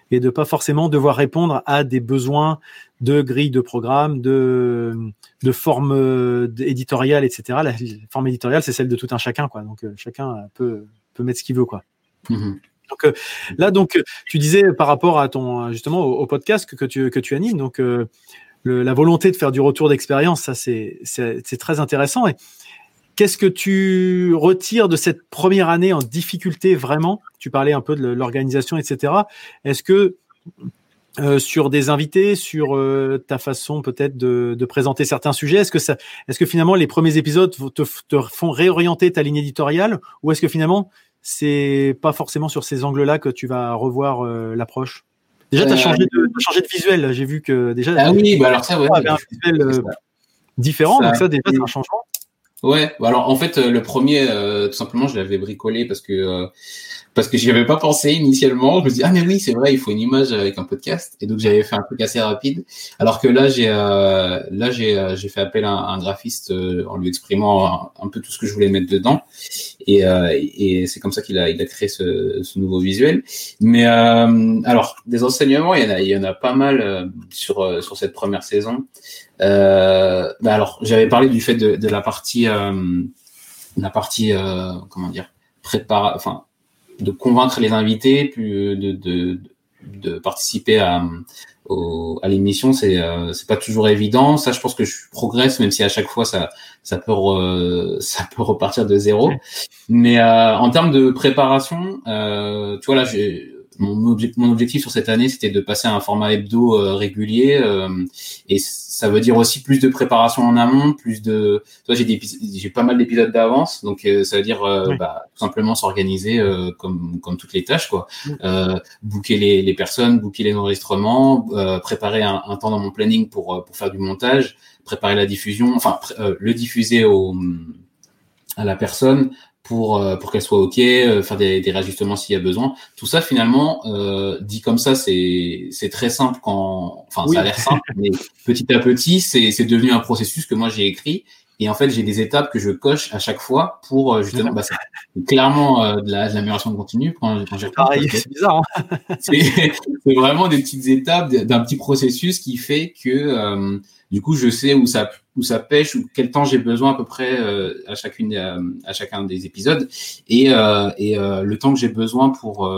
et de pas forcément devoir répondre à des besoins de grille de programme, de, de forme euh, éditoriale, etc. La forme éditoriale, c'est celle de tout un chacun, quoi. Donc euh, chacun peut, peut mettre ce qu'il veut, quoi. Mm-hmm. Donc là, donc tu disais par rapport à ton justement au, podcast que, tu que tu animes, donc la volonté de faire du retour d'expérience, ça c'est très intéressant. Et qu'est-ce que tu retires de cette première année en difficulté vraiment? Tu parlais un peu de l'organisation, etc. Est-ce que euh, sur des invités, sur euh, ta façon peut-être de, présenter certains sujets, est-ce que finalement les premiers épisodes te, te font réorienter ta ligne éditoriale, ou est-ce que finalement c'est pas forcément sur ces angles-là que tu vas revoir euh, l'approche? Déjà, tu as, changé de, changé de visuel. J'ai vu que déjà. Ah oui, bah alors ça, ouais. un visuel différent, donc ça, déjà, c'est un changement. Ouais, bah alors en fait, le premier, tout simplement, je l'avais bricolé parce que parce que j'y avais pas pensé initialement. Je me dis ah mais oui c'est vrai il faut une image avec un podcast et donc j'avais fait un truc assez rapide. Alors que là j'ai euh, là j'ai euh, j'ai fait appel à un, graphiste euh, en lui exprimant un, peu tout ce que je voulais mettre dedans et et c'est comme ça qu'il a il a créé ce, ce nouveau visuel. Mais alors des enseignements il y en a il y en a pas mal sur sur cette première saison. Bah alors j'avais parlé du fait de, de la partie la partie comment dire prépare enfin de convaincre les invités, plus de, de, de participer à, au, à l'émission, c'est euh, c'est pas toujours évident. Ça, je pense que je progresse, même si à chaque fois ça ça peut ça peut repartir de zéro. Mais euh, en termes de préparation, euh, tu vois là, j'ai mon, objectif sur cette année, c'était de passer à un format hebdo euh, régulier, euh, et ça veut dire aussi plus de préparation en amont, plus de. Toi, j'ai des j'ai pas mal d'épisodes d'avance, donc euh, ça veut dire bah, tout simplement s'organiser comme comme toutes les tâches, quoi. Euh, booker les, les personnes, booker les enregistrements, préparer un, un, temps dans mon planning pour pour faire du montage, préparer la diffusion, enfin le diffuser au à la personne, pour euh, pour qu'elle soit ok, euh, faire des, des réajustements s'il y a besoin. Tout ça finalement euh, dit comme ça, c'est c'est très simple quand, enfin ça a l'air simple, mais petit à petit c'est c'est devenu un processus que moi j'ai écrit et en fait j'ai des étapes que je coche à chaque fois pour euh, justement bah, clairement de la de l'amélioration continue quand, quand j'ai c'est bizarre. Hein c'est vraiment des petites étapes d'un petit processus qui fait que du coup, je sais où ça où ça pêche ou quel temps j'ai besoin à peu près euh, à chacune euh, à chacun des épisodes. Et euh, et le temps que j'ai besoin pour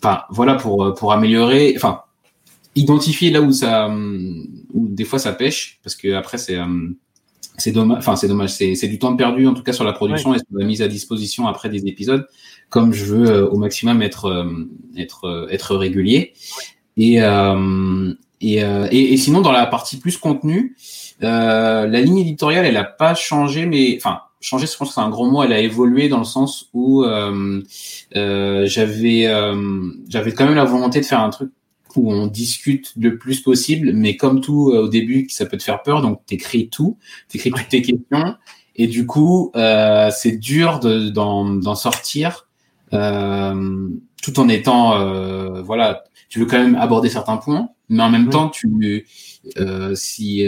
enfin voilà pour pour améliorer enfin identifier là où ça où des fois ça pêche parce que après c'est c'est dommage enfin c'est dommage c'est c'est du temps perdu en tout cas sur la production et sur la mise à disposition après des épisodes comme je veux au maximum être être être régulier. Et euh, et, et, sinon, dans la partie plus contenu, euh, la ligne éditoriale, elle a pas changé, mais enfin changé, je pense que c'est un gros mot. Elle a évolué dans le sens où euh, euh j'avais euh, j'avais quand même la volonté de faire un truc où on discute le plus possible, mais comme tout au début, ça peut te faire peur, donc t'écris tout, t'écris toutes tes questions, et du coup, c'est dur d'en sortir. Euh, tout en étant euh, voilà tu veux quand même aborder certains points mais en même temps tu euh, si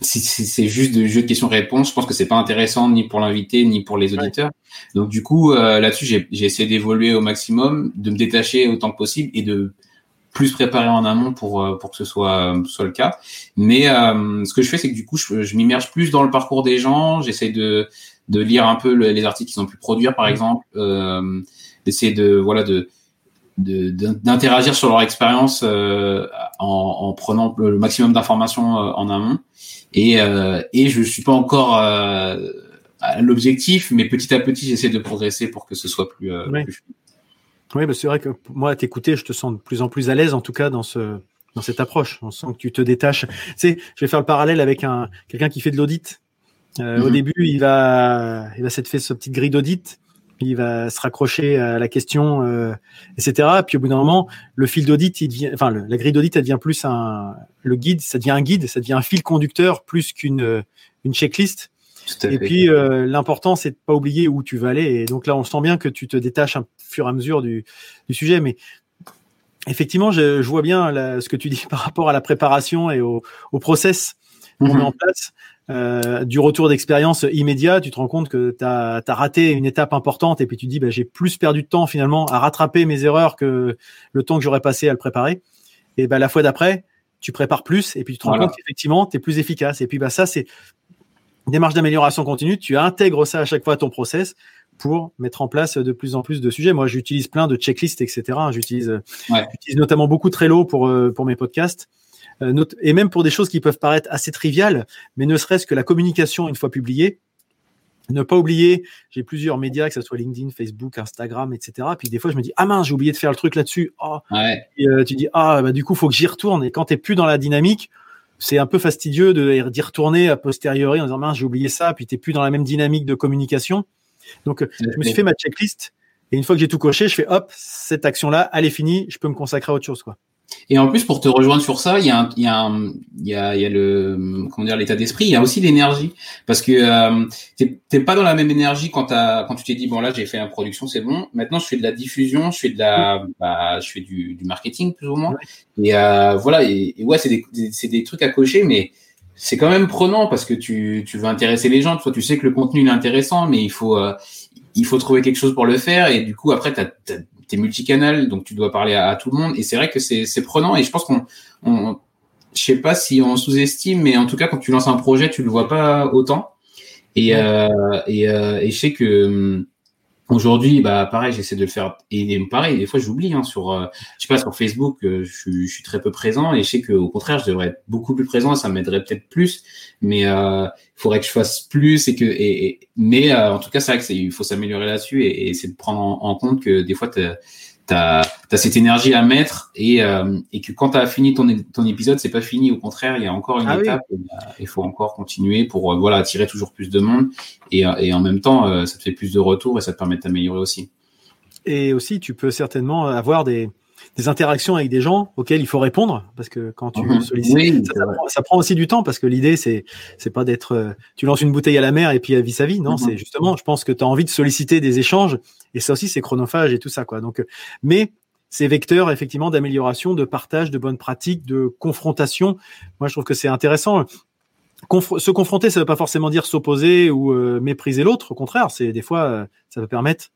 si c'est juste de jeu de questions-réponses, je pense que c'est pas intéressant ni pour l'invité ni pour les auditeurs. Donc du coup, euh, là-dessus, j'ai essayé d'évoluer au maximum, de me détacher autant que possible et de plus préparé en amont pour pour que ce soit soit le cas. Mais ce que je fais, c'est que du coup, je, je m'immerge plus dans le parcours des gens. J'essaie de de lire un peu les articles qu'ils ont pu produire, par mmh. exemple, d'essayer de voilà de d'interagir sur leur expérience euh, en, en, prenant le maximum d'informations euh, en amont. Et, euh, et je suis pas encore à l'objectif, mais petit à petit, j'essaie de progresser pour que ce soit plus. oui, plus... oui c'est vrai que moi, à t'écouter, je te sens de plus en plus à l'aise, en tout cas dans ce dans cette approche. On sent que tu te détaches. Tu sais, je vais faire le parallèle avec un quelqu'un qui fait de l'audit. Au mm-hmm. début, il va, il va s'être fait sa petite grille d'audit il va se raccrocher à la question, euh, etc. Puis au bout d'un moment, le fil d'audit, il devient, enfin, la grille d'audit, elle devient plus un, le guide, ça devient un guide, ça devient un fil conducteur plus qu'une euh, une checklist. Et puis euh, l'important, c'est de pas oublier où tu vas aller. Et donc là, on sent bien que tu te détaches un fur et à mesure du, du sujet, mais effectivement, je, je vois bien ce que tu dis par rapport à la préparation et au, au process qu'on met mhm. en place. Euh, du retour d'expérience immédiat, tu te rends compte que tu as, raté une étape importante et puis tu dis bah, j'ai plus perdu de temps finalement à rattraper mes erreurs que le temps que j'aurais passé à le préparer. Et bah, la fois d'après, tu prépares plus et puis tu te rends compte qu'effectivement tu es plus efficace. Et puis bah, ça, c'est une démarche d'amélioration continue. Tu intègres ça à chaque fois à ton process pour mettre en place de plus en plus de sujets. Moi, j'utilise plein de checklists, etc. J'utilise notamment beaucoup Trello pour, euh, pour mes podcasts. Euh, et même pour des choses qui peuvent paraître assez triviales, mais ne serait-ce que la communication une fois publiée. Ne pas oublier, j'ai plusieurs médias, que ce soit LinkedIn, Facebook, Instagram, etc. Puis des fois, je me dis, ah mince, j'ai oublié de faire le truc là-dessus. Oh. Et euh, tu dis, ah, bah, du coup, faut que j'y retourne. Et quand tu plus dans la dynamique, c'est un peu fastidieux d'y retourner a posteriori en disant, mince, j'ai oublié ça, puis tu plus dans la même dynamique de communication. Donc, je me suis fait ma checklist. Et une fois que j'ai tout coché, je fais, hop, cette action-là, elle est finie, je peux me consacrer à autre chose. quoi. Et en plus, pour te rejoindre sur ça, il y a, il y a, il y a, il y a le, comment dire, l'état d'esprit. Il y a aussi l'énergie, parce que euh, t'es pas dans la même énergie quand quand tu t'es dit bon là j'ai fait la production, c'est bon. Maintenant je fais de la diffusion, je fais de la, bah, je fais du, du marketing plus ou moins. Et euh, voilà, et, ouais, c'est des, c'est des trucs à cocher, mais c'est quand même prenant parce que tu, tu veux intéresser les gens. Toi, tu sais que le contenu est intéressant, mais il faut, euh, il faut trouver quelque chose pour le faire. Et du coup, après, t'as, t'es multicanal, donc tu dois parler à, tout le monde. Et c'est vrai que c'est prenant. Et je pense qu'on, on, je sais pas si on sous-estime, mais en tout cas, quand tu lances un projet, tu le vois pas autant. Et, euh, et, euh, et je sais que hum, Aujourd'hui, bah pareil, j'essaie de le faire et pareil, des fois j'oublie hein, sur euh, je sais pas sur Facebook, euh, je, suis, je, suis très peu présent et je sais qu'au contraire, je devrais être beaucoup plus présent, ça m'aiderait peut-être plus, mais euh, il faudrait que je fasse plus et que et, mais euh, en tout cas, c'est vrai que c'est il faut s'améliorer là-dessus et, et c'est de prendre en, en, compte que des fois tu as, cette énergie à mettre et, euh, et que quand tu as fini ton, ton épisode, c'est pas fini. Au contraire, il y a encore une ah étape. Il faut encore continuer pour euh, voilà attirer toujours plus de monde et, euh, et en même temps, ça te fait plus de retours et ça te permet de t'améliorer aussi. Et aussi, tu peux certainement avoir des, des interactions avec des gens auxquels il faut répondre parce que quand tu mhm. sollicites, ça, prend, aussi du temps parce que l'idée c'est c'est pas d'être euh, tu lances une bouteille à la mer et puis à vis à vis non, mhm. c'est justement je pense que tu as envie de solliciter des échanges et ça aussi c'est chronophage et tout ça quoi. Donc euh, mais c'est vecteur effectivement d'amélioration, de partage, de bonnes pratiques, de confrontation. Moi je trouve que c'est intéressant se confronter, ça veut pas forcément dire s'opposer ou euh, mépriser l'autre. Au contraire, c'est des fois, ça peut permettre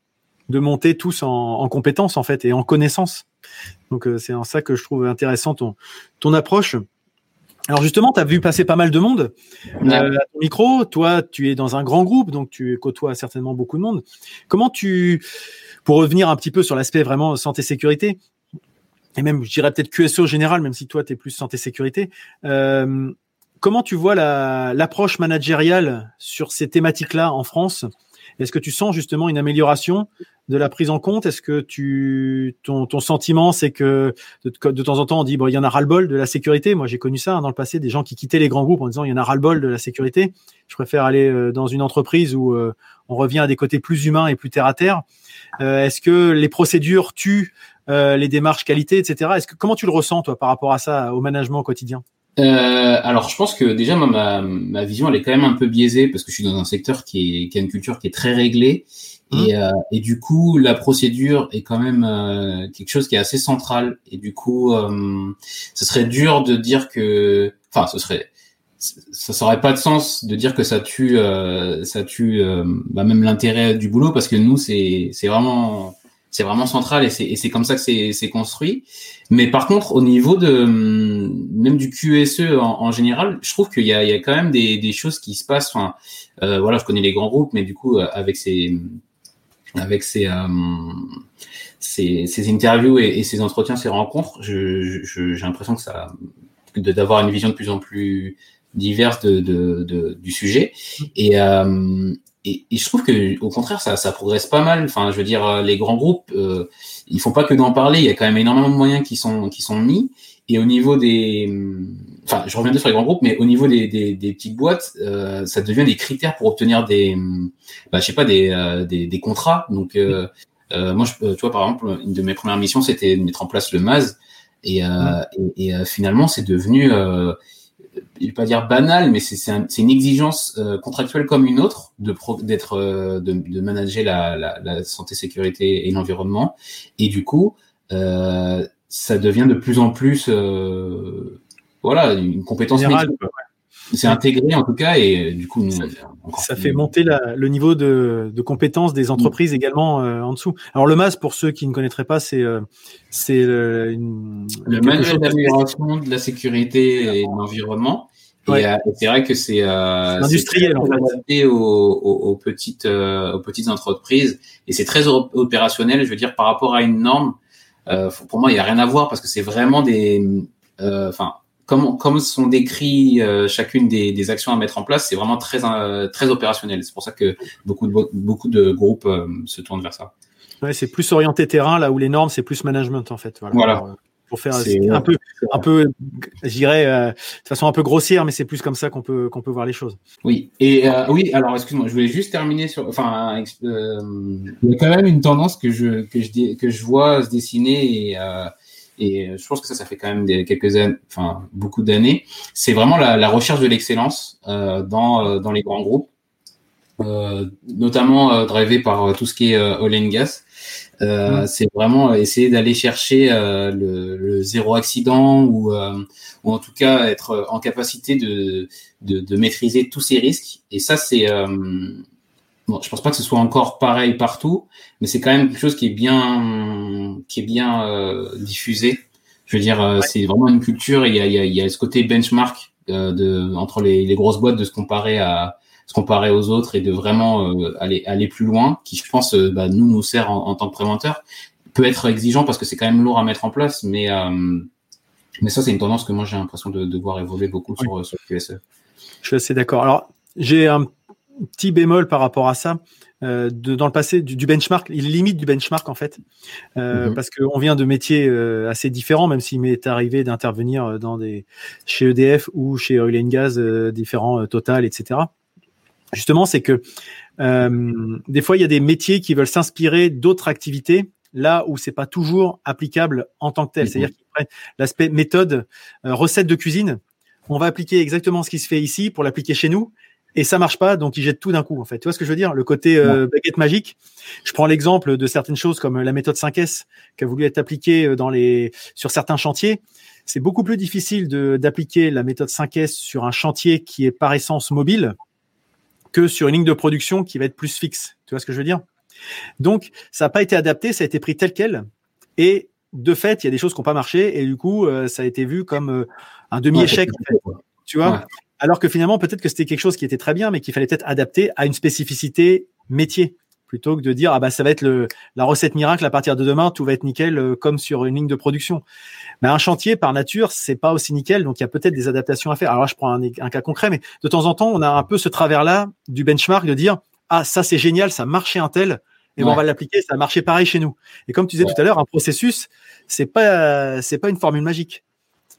de monter tous en, en compétences en fait et en connaissance. Donc euh, c'est en ça que je trouve intéressant ton, ton approche. Alors justement, tu as vu passer pas mal de monde euh, à ton micro. Toi, tu es dans un grand groupe, donc tu côtoies certainement beaucoup de monde. Comment tu, pour revenir un petit peu sur l'aspect vraiment santé-sécurité, et même je dirais peut-être QSO général, même si toi tu es plus santé-sécurité, euh, comment tu vois l'approche managériale sur ces thématiques-là en France? Est-ce que tu sens justement une amélioration de la prise en compte? Est-ce que tu ton, ton sentiment c'est que de, temps en temps on dit bon il y en a ras-le-bol de la sécurité. Moi j'ai connu ça hein, dans le passé des gens qui quittaient les grands groupes en disant il y en a ras-le-bol de la sécurité. Je préfère aller euh, dans une entreprise où euh, on revient à des côtés plus humains et plus terre à terre. Euh, est-ce que les procédures tuent les démarches qualité, etc. Est-ce que comment tu le ressens toi par rapport à ça au management au quotidien? Euh, alors, je pense que déjà, ma, ma vision, elle est quand même un peu biaisée parce que je suis dans un secteur qui, est, qui a une culture qui est très réglée. Et, mmh. euh, et du coup, la procédure est quand même euh, quelque chose qui est assez central. Et du coup, euh, ce serait dur de dire que, enfin, ce serait, ça n'aurait pas de sens de dire que ça tue, ça tue, bah, même l'intérêt du boulot parce que nous, c'est, c'est vraiment c'est vraiment central et c'est comme ça que c'est construit. Mais par contre, au niveau de même du QSE en, en général, je trouve qu'il y y a quand même des, des choses qui se passent. Enfin, euh, voilà, je connais les grands groupes, mais du coup, euh, avec ces avec ces, euh, ces, ces, interviews et, ces entretiens, ces rencontres, j'ai l'impression que ça d'avoir une vision de plus en plus diverse de, de, de du sujet. Et, euh, et, et, je trouve que au contraire ça, ça progresse pas mal. Enfin, je veux dire, euh, les grands groupes, euh, il faut pas que d'en parler. Il y a quand même énormément de moyens qui sont qui sont mis. Et au niveau des, enfin, je reviendrai sur les grands groupes, mais au niveau des, des, des petites boîtes, euh, ça devient des critères pour obtenir des, bah, je sais pas, des, euh, des, des, contrats. Donc, euh, euh moi, je, tu vois, par exemple, une de mes premières missions, c'était de mettre en place le MAS, et, et, et finalement, c'est devenu je vais pas dire banal, mais c'est un, une exigence euh, contractuelle comme une autre de d'être euh, de, de, manager la, la, la, santé, sécurité et l'environnement. Et du coup, euh, ça devient de plus en plus, euh, voilà, une compétence c'est intégré en tout cas et du coup ça, ça fait monter la, le niveau de, de compétences des entreprises également euh, en dessous. Alors le MAS pour ceux qui ne connaîtraient pas c'est euh, c'est le, le manuel d'amélioration de la sécurité et de l'environnement. Ouais. Et, euh, c'est vrai que c'est euh, industriel en fait. adapté aux, aux, aux petites euh, aux petites entreprises et c'est très opérationnel. Je veux dire par rapport à une norme, pour moi il y a rien à voir parce que c'est vraiment des enfin comme, comme sont décrits euh, chacune des, des, actions à mettre en place, c'est vraiment très, euh, très opérationnel. C'est pour ça que beaucoup de, beaucoup de groupes euh, se tournent vers ça. Ouais, c'est plus orienté terrain, là où les normes, c'est plus management, en fait. Voilà. voilà. Pour, pour faire un peu, un peu, je dirais, de façon un peu grossière, mais c'est plus comme ça qu'on peut, qu'on peut voir les choses. Oui. Et oui, alors excuse-moi, je voulais juste terminer sur, enfin, il y a quand même une tendance que je, que je, que je vois se dessiner et et je pense que ça, ça fait quand même des, quelques années, enfin beaucoup d'années. C'est vraiment la, la, recherche de l'excellence euh, dans, euh, dans les grands groupes, euh, notamment euh, drivé par euh, tout ce qui est euh, oil and gas. Euh, mmh. C'est vraiment essayer d'aller chercher le, le, zéro accident ou, ou en tout cas être en capacité de, de, de maîtriser tous ces risques. Et ça, c'est Bon, je pense pas que ce soit encore pareil partout, mais c'est quand même quelque chose qui est bien, qui est bien euh, diffusé. Je veux dire, euh, c'est vraiment une culture. Et il y a, il y a, il y a ce côté benchmark euh, de entre les, les, grosses boîtes de se comparer à se comparer aux autres et de vraiment euh, aller aller plus loin, qui je pense bah, nous nous sert en, en, tant que préventeur. Peut être exigeant parce que c'est quand même lourd à mettre en place, mais mais ça c'est une tendance que moi j'ai l'impression de, de, voir évoluer beaucoup sur, sur le QSE. Je suis assez d'accord. Alors j'ai un petit bémol par rapport à ça. Euh, de, dans le passé, du, du, benchmark, il limite du benchmark en fait, euh, -hmm. parce qu'on vient de métiers euh, assez différents, même s'il m'est arrivé d'intervenir dans des chez EDF ou chez Oil and Gas différents, Total, etc. Justement, c'est que des fois, il y a des métiers qui veulent s'inspirer d'autres activités là où c'est pas toujours applicable en tant que tel. -hmm. C'est-à-dire qu'ils prennent l'aspect méthode, recette de cuisine. On va appliquer exactement ce qui se fait ici pour l'appliquer chez nous et ça marche pas, donc ils jettent tout d'un coup. En fait, tu vois ce que je veux dire? Le côté euh, baguette magique. Je prends l'exemple de certaines choses comme la méthode 5S qui a voulu être appliquée euh, dans les sur certains chantiers. C'est beaucoup plus difficile d'appliquer la méthode 5S sur un chantier qui est par essence mobile que sur une ligne de production qui va être plus fixe. Tu vois ce que je veux dire? Donc, ça n'a pas été adapté, ça a été pris tel quel. Et de fait, il y a des choses qui n'ont pas marché et du coup, euh, ça a été vu comme euh, un demi-échec. en fait. Tu vois? Ouais. Alors que finalement, peut-être que c'était quelque chose qui était très bien, mais qu'il fallait peut-être adapter à une spécificité métier plutôt que de dire ah bah ça va être le, la recette miracle à partir de demain tout va être nickel euh, comme sur une ligne de production. Mais un chantier par nature c'est pas aussi nickel donc il y a peut-être des adaptations à faire. Alors là je prends un, un, cas concret mais de temps en temps on a un peu ce travers là du benchmark de dire ah ça c'est génial ça marchait un tel et ouais. on va l'appliquer ça a marché pareil chez nous. Et comme tu disais ouais. tout à l'heure un processus c'est pas c'est pas une formule magique.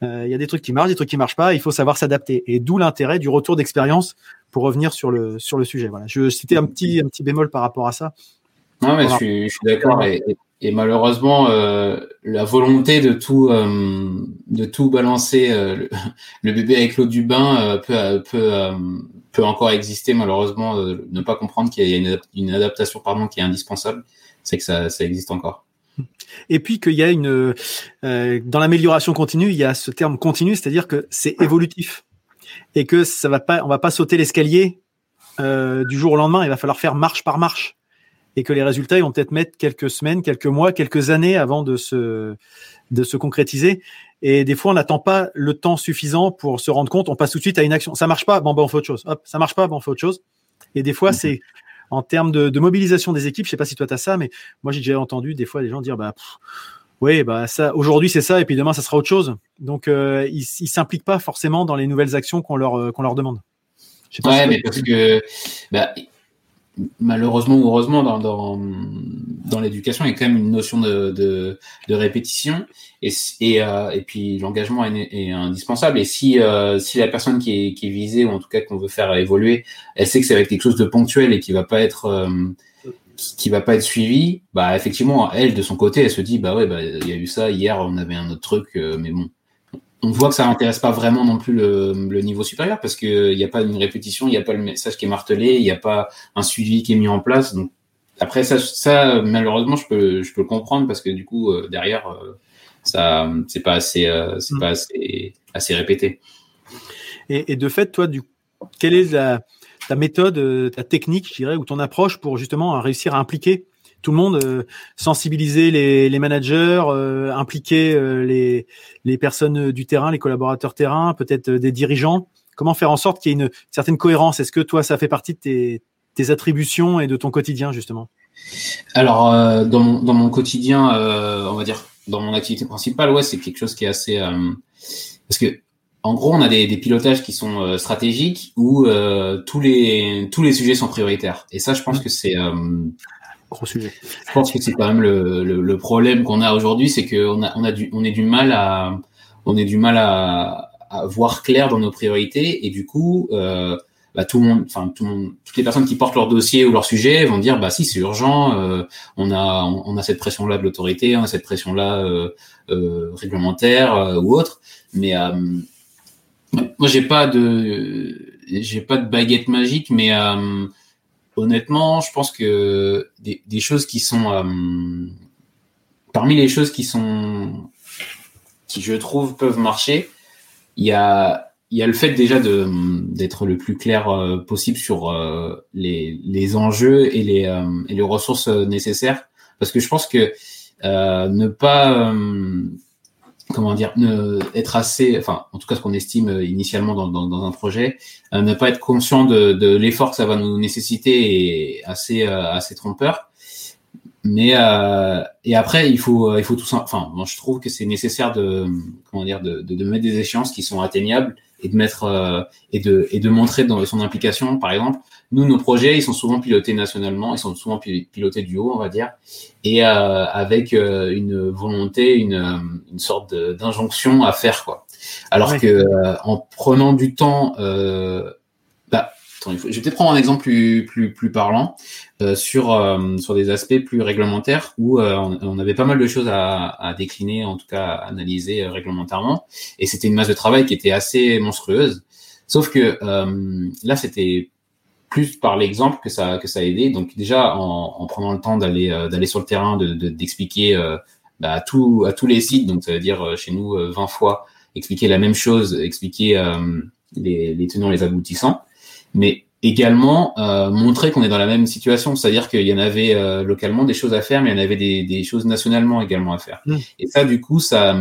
Euh, il y a des trucs qui marchent, des trucs qui marchent pas. Il faut savoir s'adapter. Et d'où l'intérêt du retour d'expérience pour revenir sur le sur le sujet. Voilà. Je citais un petit un petit bémol par rapport à ça. Non, mais je suis, je suis d'accord. Et, et, malheureusement, euh, la volonté de tout euh, de tout balancer euh, le, le, bébé avec l'eau du bain peut peut peut encore exister. Malheureusement, ne pas comprendre qu'il y a une, une adaptation pardon qui est indispensable, c'est que ça ça existe encore et puis qu'il y a une euh, dans l'amélioration continue, il y a ce terme continu, c'est-à-dire que c'est évolutif et que ça va pas, on va pas sauter l'escalier euh, du jour au lendemain. Il va falloir faire marche par marche. et que les résultats ils vont peut-être mettre quelques semaines, quelques mois, quelques années avant de se de se concrétiser. Et des fois, on n'attend pas le temps suffisant pour se rendre compte. On passe tout de suite à une action. Ça marche pas, bon, ben on fait autre chose. Hop, ça marche pas, bon, on fait autre chose. Et des fois, mhm. c'est en termes de, de, mobilisation des équipes. Je sais pas si toi tu as ça, mais moi j'ai déjà entendu des fois des gens dire bah oui, bah ça aujourd'hui c'est ça et puis demain ça sera autre chose. Donc euh, ils, s'impliquent pas forcément dans les nouvelles actions qu'on leur euh, qu'on leur demande. Je sais pas ouais, mais parce que bah, malheureusement ou heureusement dans, dans, dans l'éducation il y a quand même une notion de, de, de répétition. Et, et, euh, et puis l'engagement est, indispensable. Et si euh, si la personne qui est, qui est visée ou en tout cas qu'on veut faire évoluer elle sait que c'est avec quelque chose de ponctuel et qui va pas être euh, qui, va pas être suivi bah effectivement elle de son côté elle se dit bah ouais bah il y a eu ça hier on avait un autre truc euh, mais bon on voit que ça n'intéresse pas vraiment non plus le, le niveau supérieur parce qu'il n'y a pas une répétition, il n'y a pas le message qui est martelé, il n'y a pas un suivi qui est mis en place. Donc après ça, ça malheureusement je peux je peux le comprendre parce que du coup euh, derrière euh, ça c'est pas assez euh, c'est mm. pas assez assez répété. Et, et, de fait toi du quelle est la ta méthode, ta technique, je dirais, ou ton approche pour justement réussir à impliquer tout le monde, euh, sensibiliser les, les managers, euh, impliquer euh, les, les personnes du terrain, les collaborateurs terrain, peut-être des dirigeants. Comment faire en sorte qu'il y ait une certaine cohérence? Est-ce que toi, ça fait partie de tes, tes attributions et de ton quotidien justement? Alors, dans, mon, dans mon quotidien, on va dire, dans mon activité principale, ouais, c'est quelque chose qui est assez parce que en gros, on a des, des pilotages qui sont stratégiques où tous les tous les sujets sont prioritaires. Et ça, je pense mmh. que c'est Gros sujet. Je pense que c'est quand même le, le, le problème qu'on a aujourd'hui, c'est qu'on a, on a du, on est du mal à, on est du mal à, à voir clair dans nos priorités et du coup, euh, bah, tout le monde, enfin tout le monde, toutes les personnes qui portent leur dossier ou leur sujet vont dire bah si c'est urgent, euh, on a on, a cette pression là de l'autorité, on a cette pression là euh, euh, réglementaire euh, ou autre, mais euh, moi j'ai pas de j'ai pas de baguette magique, mais honnêtement, je pense que des, choses qui sont euh, parmi les choses qui sont qui je trouve peuvent marcher, il y a il y a le fait déjà d'être le plus clair euh, possible sur euh, les, les enjeux et les et les ressources nécessaires. Parce que je pense que ne pas comment dire, être assez, enfin, en tout cas ce qu'on estime euh, initialement dans, dans, dans un projet, euh, ne pas être conscient de, de l'effort que ça va nous nécessiter est assez euh, assez trompeur. Mais euh, et après il faut il faut tout ça. Enfin, je trouve que c'est nécessaire de comment dire de, de, de, mettre des échéances qui sont atteignables et de mettre et de et de montrer dans son implication. Par exemple, nous, nos projets, ils sont souvent pilotés nationalement, ils sont souvent pilotés du haut, on va dire, et euh, avec euh, une volonté, une, euh, une sorte d'injonction à faire quoi. Alors que euh, en prenant du temps, bah, attends, je vais peut-être prendre un exemple plus plus plus parlant sur sur des aspects plus réglementaires où on, avait pas mal de choses à, à décliner, en tout cas à analyser réglementairement, et c'était une masse de travail qui était assez monstrueuse. Sauf que là, c'était plus par l'exemple que ça que ça a aidé. Donc déjà en, en prenant le temps d'aller euh, d'aller sur le terrain, de d'expliquer euh, bah, à tout à tous les sites. Donc ça veut dire euh, chez nous 20 fois expliquer la même chose, expliquer les, les tenants, les aboutissants, mais également montrer qu'on est dans la même situation, c'est-à-dire qu'il y en avait localement des choses à faire, mais il y en avait des, des choses nationalement également à faire. Mmh. Et ça, du coup, ça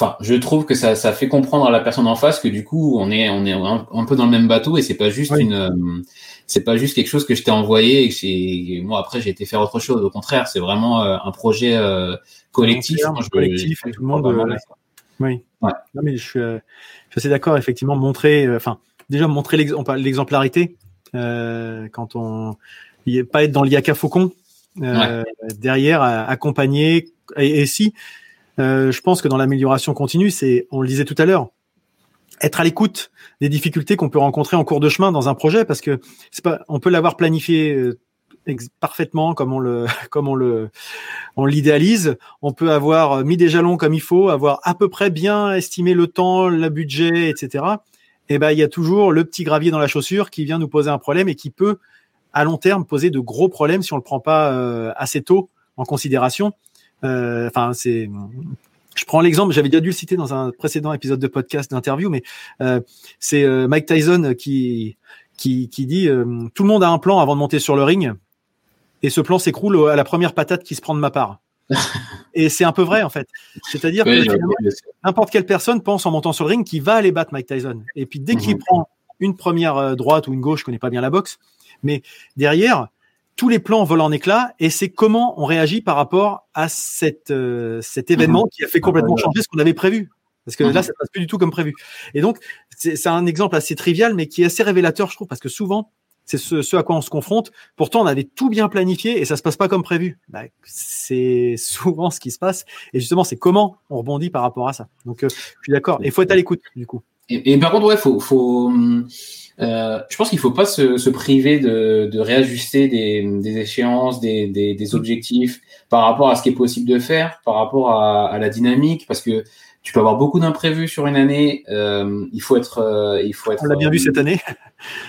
enfin, je trouve que ça, ça fait comprendre à la personne en face que du coup, on est, on est un, peu dans le même bateau et c'est pas juste une, euh, c'est pas juste quelque chose que je t'ai envoyé et que moi après j'ai été faire autre chose. Au contraire, c'est vraiment euh, un projet euh, collectif. je, collectif, tout le monde. oui. Ouais. Non, mais je suis, je suis assez d'accord. Effectivement, montrer, enfin, déjà montrer l'exemplarité quand on, pas être dans l'IACA faucon. Derrière, accompagner et, et si euh, je pense que dans l'amélioration continue, c'est, on le disait tout à l'heure, être à l'écoute des difficultés qu'on peut rencontrer en cours de chemin dans un projet, parce que c'est pas, on peut l'avoir planifié euh, parfaitement comme on le, comme on le, on l'idéalise. On peut avoir mis des jalons comme il faut, avoir à peu près bien estimé le temps, le budget, etc. Et eh ben, il y a toujours le petit gravier dans la chaussure qui vient nous poser un problème et qui peut, à long terme, poser de gros problèmes si on le prend pas euh, assez tôt en considération. Euh, enfin, c'est je prends l'exemple, j'avais déjà dû le citer dans un précédent épisode de podcast d'interview, mais euh, c'est euh, Mike Tyson qui qui, qui dit tout le monde a un plan avant de monter sur le ring. et ce plan s'écroule à la première patate qui se prend de ma part. et c'est un peu vrai en fait. C'est-à-dire que n'importe quelle personne pense en montant sur le ring qu'il va aller battre Mike Tyson. Et puis dès qu'il mhm. prend une première droite ou une gauche, je connais pas bien la boxe, mais derrière, tous les plans volent en éclats et c'est comment on réagit par rapport à cette, euh, cet événement mhm. qui a fait complètement ah, changer ce qu'on avait prévu. Parce que là, mhm. ça passe plus du tout comme prévu. Et donc, c'est un exemple assez trivial, mais qui est assez révélateur, je trouve, parce que souvent, c'est ce, à quoi on se confronte. Pourtant, on avait tout bien planifié et ça se passe pas comme prévu. Bah, c'est souvent ce qui se passe. Et justement, c'est comment on rebondit par rapport à ça. Donc, euh, je suis d'accord. Il faut être à l'écoute, du coup. Et, par contre, ouais, faut, faut euh, je pense qu'il faut pas se, se priver de, de réajuster des, des échéances, des, des, des, objectifs par rapport à ce qui est possible de faire, par rapport à, à la dynamique, parce que tu peux avoir beaucoup d'imprévus sur une année. Euh, il faut être, euh, il faut être. On l'a bien vu cette année.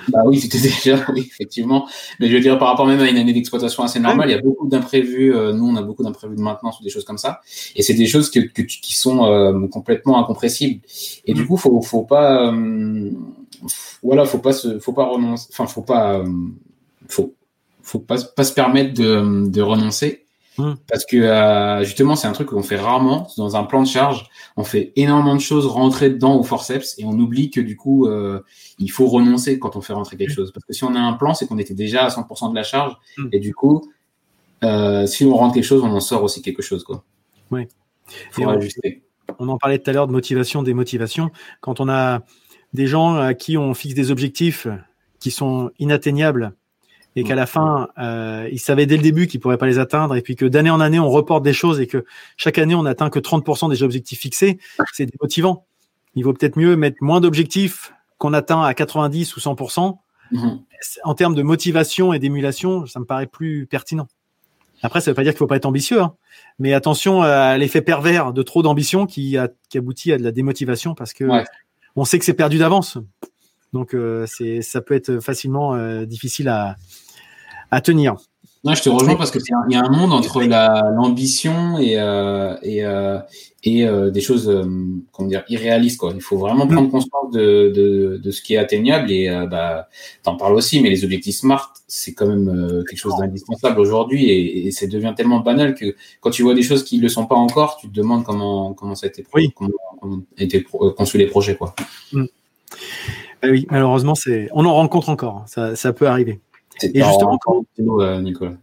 Bah oui, c'était déjà, oui, effectivement. Mais je veux dire, par rapport même à une année d'exploitation assez normale, il y a beaucoup d'imprévus. Euh, nous, on a beaucoup d'imprévus de maintenance ou des choses comme ça. Et c'est des choses que, que qui sont euh, complètement incompressibles. Et du mm. coup, faut, faut pas, euh, voilà, faut pas se, faut pas renoncer. Enfin, faut pas, faut, faut pas, pas se permettre de, de renoncer. Mm. Parce que justement, c'est un truc qu'on fait rarement dans un plan de charge on fait énormément de choses rentrer dedans au forceps et on oublie que du coup, euh, il faut renoncer quand on fait rentrer quelque chose. Parce que si on a un plan, c'est qu'on était déjà à 100% de la charge mm. et du coup, euh, si on rentre quelque chose, on en sort aussi quelque chose. Quoi. Oui. Faut ajuster. On, en parlait tout à l'heure de motivation, des motivations. Quand on a des gens à qui on fixe des objectifs qui sont inatteignables et qu'à la fin, euh, ils savaient dès le début qu'ils pourraient pas les atteindre, et puis que d'année en année, on reporte des choses et que chaque année, on n'atteint que 30% des objectifs fixés, c'est démotivant. Il vaut peut-être mieux mettre moins d'objectifs qu'on atteint à 90 ou 100%. Mhm. En termes de motivation et d'émulation, ça me paraît plus pertinent. Après, ça veut pas dire qu'il faut pas être ambitieux, hein. mais attention à l'effet pervers de trop d'ambition qui, qui aboutit à de la démotivation parce que on sait que c'est perdu d'avance. Donc, euh, c'est, ça peut être facilement euh, difficile à, à tenir. Non, je te rejoins parce que il y a un monde entre la, l'ambition et euh, et, euh, et des choses comment dire irréalistes quoi. Il faut vraiment prendre mm. conscience de, de, de ce qui est atteignable et bah t'en parles aussi, mais les objectifs smart c'est quand même quelque chose d'indispensable aujourd'hui et, et ça devient tellement banal que quand tu vois des choses qui ne le sont pas encore, tu te demandes comment comment ça a été oui. comment, a été conçu les projets quoi. Mm. Ah oui, malheureusement c'est on en rencontre encore, hein. ça, ça peut arriver. Et justement, quand... Euh, Nicolas.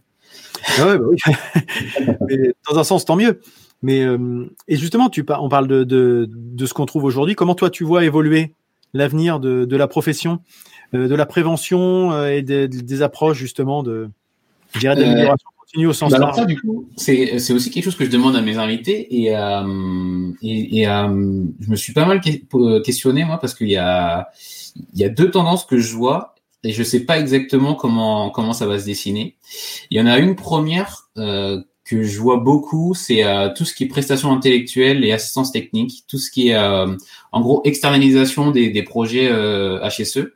Ah ouais, bah oui. Mais, dans un sens, tant mieux. Mais euh, et justement, tu on parle de, de, de ce qu'on trouve aujourd'hui. Comment toi, tu vois évoluer l'avenir de, de la profession, euh, de la prévention et des, des approches justement de, je dirais, d'amélioration continue au sens bah large. du coup, c'est, c'est aussi quelque chose que je demande à mes invités et, et, et je me suis pas mal questionné moi parce qu'il y a il y a deux tendances que je vois et je sais pas exactement comment comment ça va se dessiner. Il y en a une première euh, que je vois beaucoup, c'est euh, tout ce qui est prestations intellectuelles et assistance technique, tout ce qui est euh, en gros externalisation des, des projets HSE.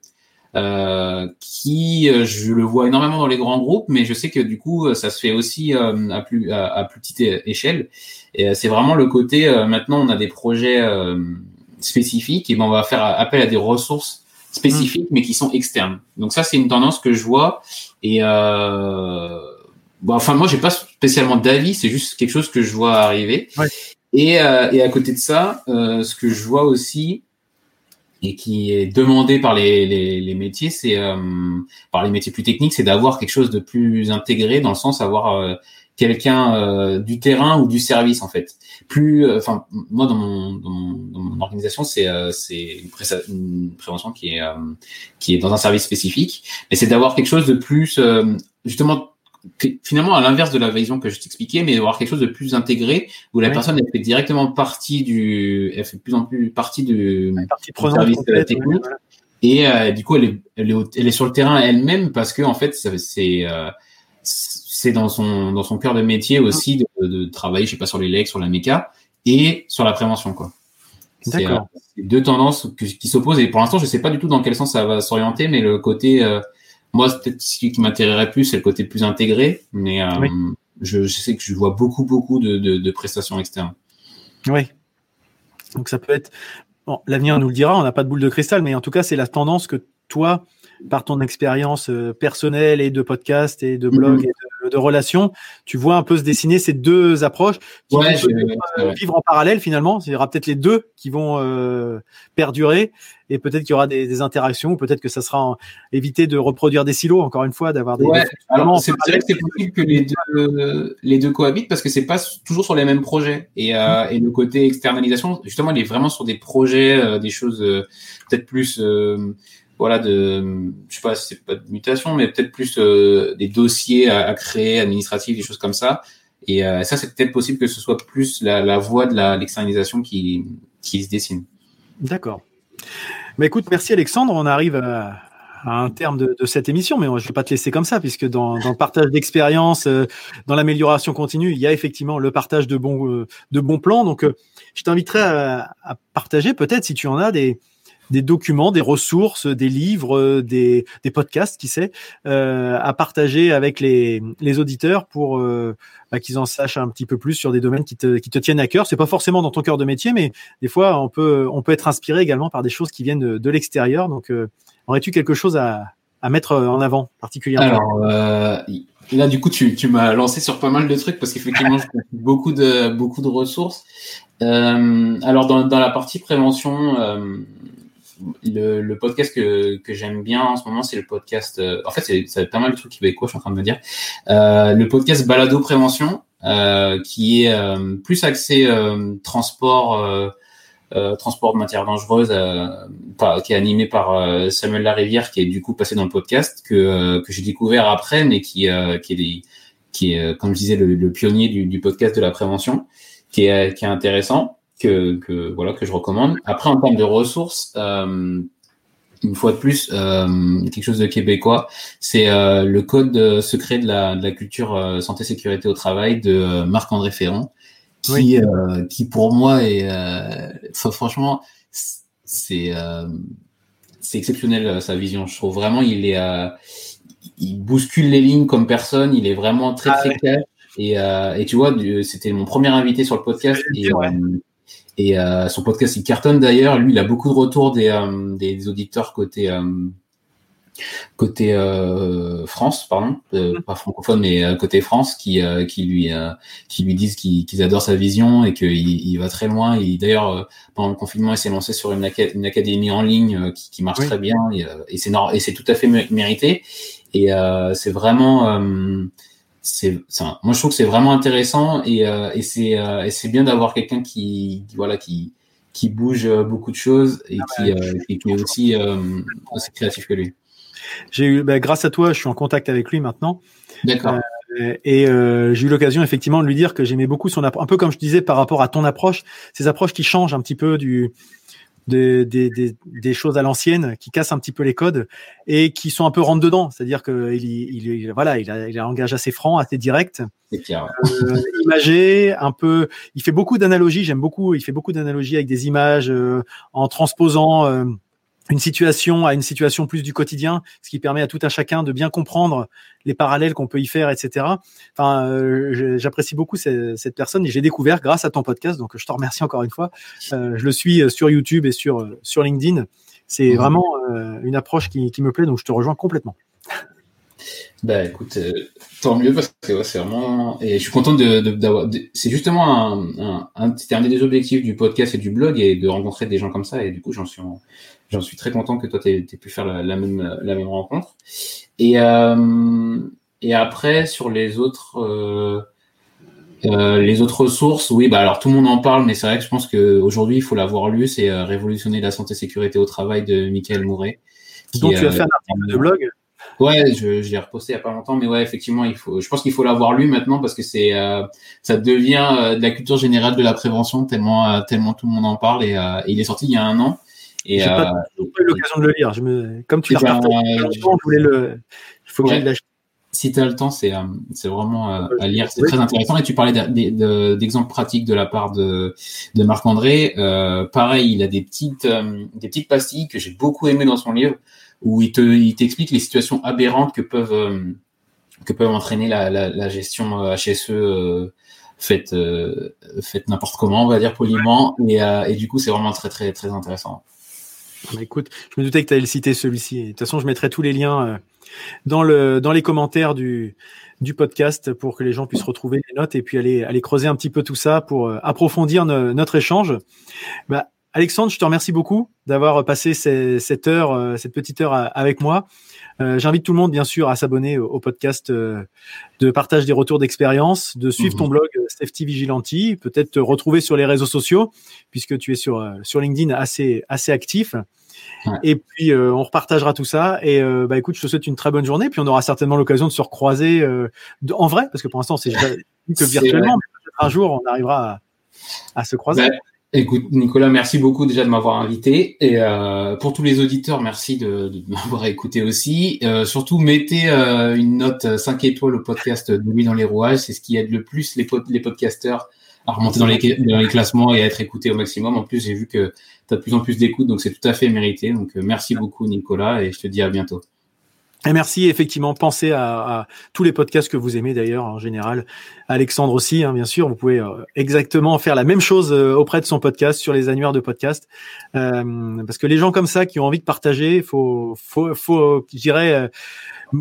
Euh, qui je le vois énormément dans les grands groupes, mais je sais que du coup ça se fait aussi à plus à, plus petite échelle. Et c'est vraiment le côté maintenant on a des projets spécifiques et ben on va faire appel à des ressources spécifiques, mais qui sont externes. Donc ça, c'est une tendance que je vois. Et euh, bon, enfin, moi, j'ai pas spécialement d'avis, c'est juste quelque chose que je vois arriver. Et, euh, et à côté de ça, euh, ce que je vois aussi et qui est demandé par les, les, les métiers, c'est euh, par les métiers plus techniques, c'est d'avoir quelque chose de plus intégré dans le sens avoir euh, quelqu'un euh, du terrain ou du service en fait. Plus, euh, enfin moi dans mon, dans mon, dans mon organisation c'est euh, c'est une, une, prévention qui est qui est dans un service spécifique, mais c'est d'avoir quelque chose de plus justement finalement à l'inverse de la vision que je t'expliquais, mais d'avoir quelque chose de plus intégré où la personne elle fait directement partie du, elle fait de plus en plus partie du, service de la technique. Et du coup, elle est, elle est, elle est sur le terrain elle-même parce que en fait, c'est c'est dans son dans son cœur de métier aussi de, de, travailler, je sais pas, sur les legs, sur la méca et sur la prévention, quoi. C'est euh, deux tendances qui s'opposent et pour l'instant, je sais pas du tout dans quel sens ça va s'orienter, mais le côté, euh, moi, peut-être ce qui m'intéresserait plus, c'est le côté plus intégré, mais euh, je, je, sais que je vois beaucoup, beaucoup de, de, de prestations externes. Oui. Donc ça peut être, bon, l'avenir nous le dira, on n'a pas de boule de cristal, mais en tout cas, c'est la tendance que toi, par ton expérience personnelle et de podcast et de blog mhm. et de relation, tu vois un peu se dessiner ces deux approches qui vont vivre en parallèle finalement. Il y aura peut-être les deux qui vont perdurer et peut-être qu'il y aura des, interactions ou peut-être que ça sera éviter de reproduire des silos encore une fois, d'avoir des. Ouais. Alors c'est vrai que c'est possible que les deux les deux cohabitent parce que c'est pas toujours sur les mêmes projets et, euh, et le côté externalisation justement il est vraiment sur des projets, euh, des choses euh, peut-être plus voilà de je sais pas c'est pas de mutation mais peut-être plus des dossiers à, créer administratifs des choses comme ça et ça c'est peut-être possible que ce soit plus la, voie de l'externalisation qui qui se dessine. D'accord. Mais écoute, merci Alexandre. On arrive à, un terme de, cette émission, mais je ne vais pas te laisser comme ça, puisque dans, le partage d'expérience, euh, dans l'amélioration continue, il y a effectivement le partage de bons, euh, de bons plans. Donc, euh, je t'inviterai à, partager peut-être, si tu en as, des, des documents, des ressources, des livres, des, des podcasts, qui sait, euh, à partager avec les, les auditeurs pour euh, bah, qu'ils en sachent un petit peu plus sur des domaines qui te, qui te tiennent à cœur. C'est pas forcément dans ton cœur de métier, mais des fois on peut on peut être inspiré également par des choses qui viennent de, de l'extérieur. Donc, euh, aurais-tu quelque chose à, à mettre en avant particulièrement? Alors euh, là, du coup, tu, tu m'as lancé sur pas mal de trucs parce qu'effectivement, je beaucoup de beaucoup de ressources. Euh, alors dans, dans la partie prévention, euh, le, le, podcast que, que j'aime bien en ce moment, c'est le podcast. Euh, en fait, c'est, pas mal de trucs qui va quoi, je suis en train de me dire. Euh, le podcast Balado Prévention, euh, qui est euh, plus axé euh, transport, transport de matières dangereuses, qui est animé par Samuel Larivière, qui est du coup passé dans le podcast que que j'ai découvert après, mais qui qui est qui est comme je disais le, le pionnier du, du, podcast de la prévention, qui est qui est intéressant que, que, voilà que je recommande. Après, en termes de ressources, euh, une fois de plus, euh, quelque chose de québécois, c'est euh, le code secret de la, de la culture euh, santé sécurité au travail de euh, Marc-André Ferrand, qui, euh, qui pour moi est, franchement, c'est c'est exceptionnel sa vision. Je trouve vraiment il est, il bouscule les lignes comme personne. Il est vraiment très ah très clair. Et, et tu vois, c'était mon premier invité sur le podcast. Et, et euh, son podcast, il cartonne d'ailleurs. Lui, il a beaucoup de retours des, euh, des auditeurs côté euh, côté euh, France, pardon, euh, mm. pas francophone, mais côté France, qui qui lui qui lui disent qu'ils adorent sa vision et qu'il il va très loin. D'ailleurs, pendant le confinement, il s'est lancé sur une, une académie en ligne qui, qui marche très bien et, et c'est tout à fait mérité. Et c'est vraiment c'est moi je trouve que c'est vraiment intéressant et, euh, et c'est euh, et c'est bien d'avoir quelqu'un qui voilà qui qui bouge euh, beaucoup de choses et ah qui, euh, qui, est aussi aussi créatif que lui. J'ai eu bah, grâce à toi, je suis en contact avec lui maintenant. D'accord. et j'ai eu l'occasion effectivement de lui dire que j'aimais beaucoup son approche, un peu comme je disais par rapport à ton approche, ces approches qui changent un petit peu du des, des, des, des, choses à l'ancienne qui cassent un petit peu les codes et qui sont un peu rentre dedans. C'est-à-dire qu'il il, il, voilà, il a, il a un langage assez franc, assez direct, euh, imagé, un peu. Il fait beaucoup d'analogies. J'aime beaucoup. Il fait beaucoup d'analogies avec des images euh, en transposant. Une situation à une situation plus du quotidien, ce qui permet à tout un chacun de bien comprendre les parallèles qu'on peut y faire, etc. Enfin, euh, j'apprécie beaucoup cette, cette, personne et j'ai découvert grâce à ton podcast, donc je te remercie encore une fois. Euh, je le suis euh, sur YouTube et sur sur LinkedIn. C'est mmh. vraiment euh, une approche qui, qui, me plaît, donc je te rejoins complètement. Bah écoute, tant mieux parce que c'est vraiment et je suis content de d'avoir. c'est justement un, un, un un des objectifs du podcast et du blog et de rencontrer des gens comme ça et du coup j'en suis j'en suis très content que toi, tu aies, pu faire la, même, la même rencontre. Et, euh, et après, sur les autres, euh, euh, les autres ressources, oui, bah alors tout le monde en parle, mais c'est vrai que je pense qu'aujourd'hui, il faut l'avoir lu. C'est Révolutionner la santé sécurité au travail de Michael Mouret. Donc, tu as fait un article de blog? Ouais, je, je l'ai reposté il y a pas longtemps, mais ouais, effectivement, il faut. Je pense qu'il faut l'avoir lu maintenant parce que c'est, ça devient de la culture générale de la prévention tellement, tellement tout le monde en parle et, et il est sorti il y a un an. Et j'ai pas, euh, eu l'occasion de le lire. Je me, comme tu l'as je voulais le. Faut que j'aille l'acheter. Si tu as le temps, c'est euh, c'est vraiment euh, à lire, c'est très intéressant. Et tu parlais d'exemples pratiques de la part de, de Marc-André. Euh, pareil, il a des petites, des petites pastilles que j'ai beaucoup aimées dans son livre, où il te il t'explique les situations aberrantes que peuvent que peuvent entraîner la, la, la gestion HSE faite faite n'importe comment, on va dire poliment. Et, et du coup, c'est vraiment très très très intéressant. Bah, écoute, je me doutais que tu allais citer celui-ci. De toute façon, je mettrai tous les liens euh, dans le dans les commentaires du podcast pour que les gens puissent retrouver les notes et puis aller creuser un petit peu tout ça pour approfondir notre échange. Bah, Alexandre, je te remercie beaucoup d'avoir passé cette heure, cette petite heure avec moi. Euh, j'invite tout le monde, bien sûr, à s'abonner au, podcast euh, de partage des retours d'expérience, de suivre ton mhm. blog euh, Safety Vigilanti, peut-être te retrouver sur les réseaux sociaux, puisque tu es sur, sur LinkedIn assez, assez actif. Et puis on repartagera tout ça. Et bah écoute, je te souhaite une très bonne journée. Puis on aura certainement l'occasion de se recroiser en vrai, parce que pour l'instant c'est que virtuellement. Mais un jour on arrivera à, se croiser. Écoute, Nicolas, merci beaucoup déjà de m'avoir invité. Et euh, pour tous les auditeurs, merci de, m'avoir écouté aussi. Euh, surtout, mettez euh, une note 5 étoiles au podcast de Nuit dans les rouages. C'est ce qui aide le plus les, les podcasteurs à remonter dans les, dans les classements et à être écoutés au maximum. En plus, j'ai vu que tu as de plus en plus d'écoute, donc c'est tout à fait mérité. Donc, euh, merci beaucoup, Nicolas, et je te dis à bientôt. Et merci, effectivement, pensez à, tous les podcasts que vous aimez d'ailleurs en général. Alexandre aussi, hein, bien sûr, vous pouvez euh, exactement faire la même chose euh, auprès de son podcast sur les annuaires de podcast, euh, parce que les gens comme ça qui ont envie de partager, faut, faut, faut, je dirais,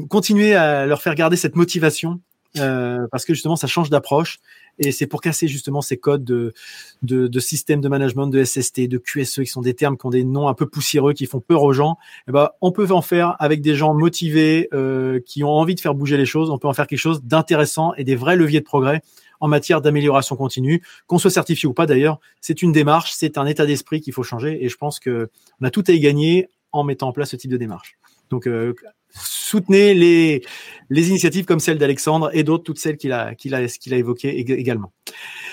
continuer à leur faire garder cette motivation, parce que justement, ça change d'approche et c'est pour casser justement ces codes de, de, de système de management, de SST, de QSE, qui sont des termes qui ont des noms un peu poussiéreux, qui font peur aux gens. Et eh ben, on peut en faire avec des gens motivés, euh, qui ont envie de faire bouger les choses. On peut en faire quelque chose d'intéressant et des vrais leviers de progrès en matière d'amélioration continue, qu'on soit certifié ou pas d'ailleurs. C'est une démarche, c'est un état d'esprit qu'il faut changer. Et je pense que on a tout à y gagner en mettant en place ce type de démarche. Donc, euh, soutenez les, initiatives comme celle d'Alexandre et d'autres, toutes celles qu'il a, évoquées également.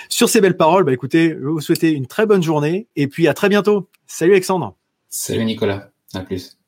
Sur ces belles paroles, bah écoutez, je vous souhaiter une très bonne journée et puis à très bientôt. Salut Alexandre. Salut Nicolas. À plus.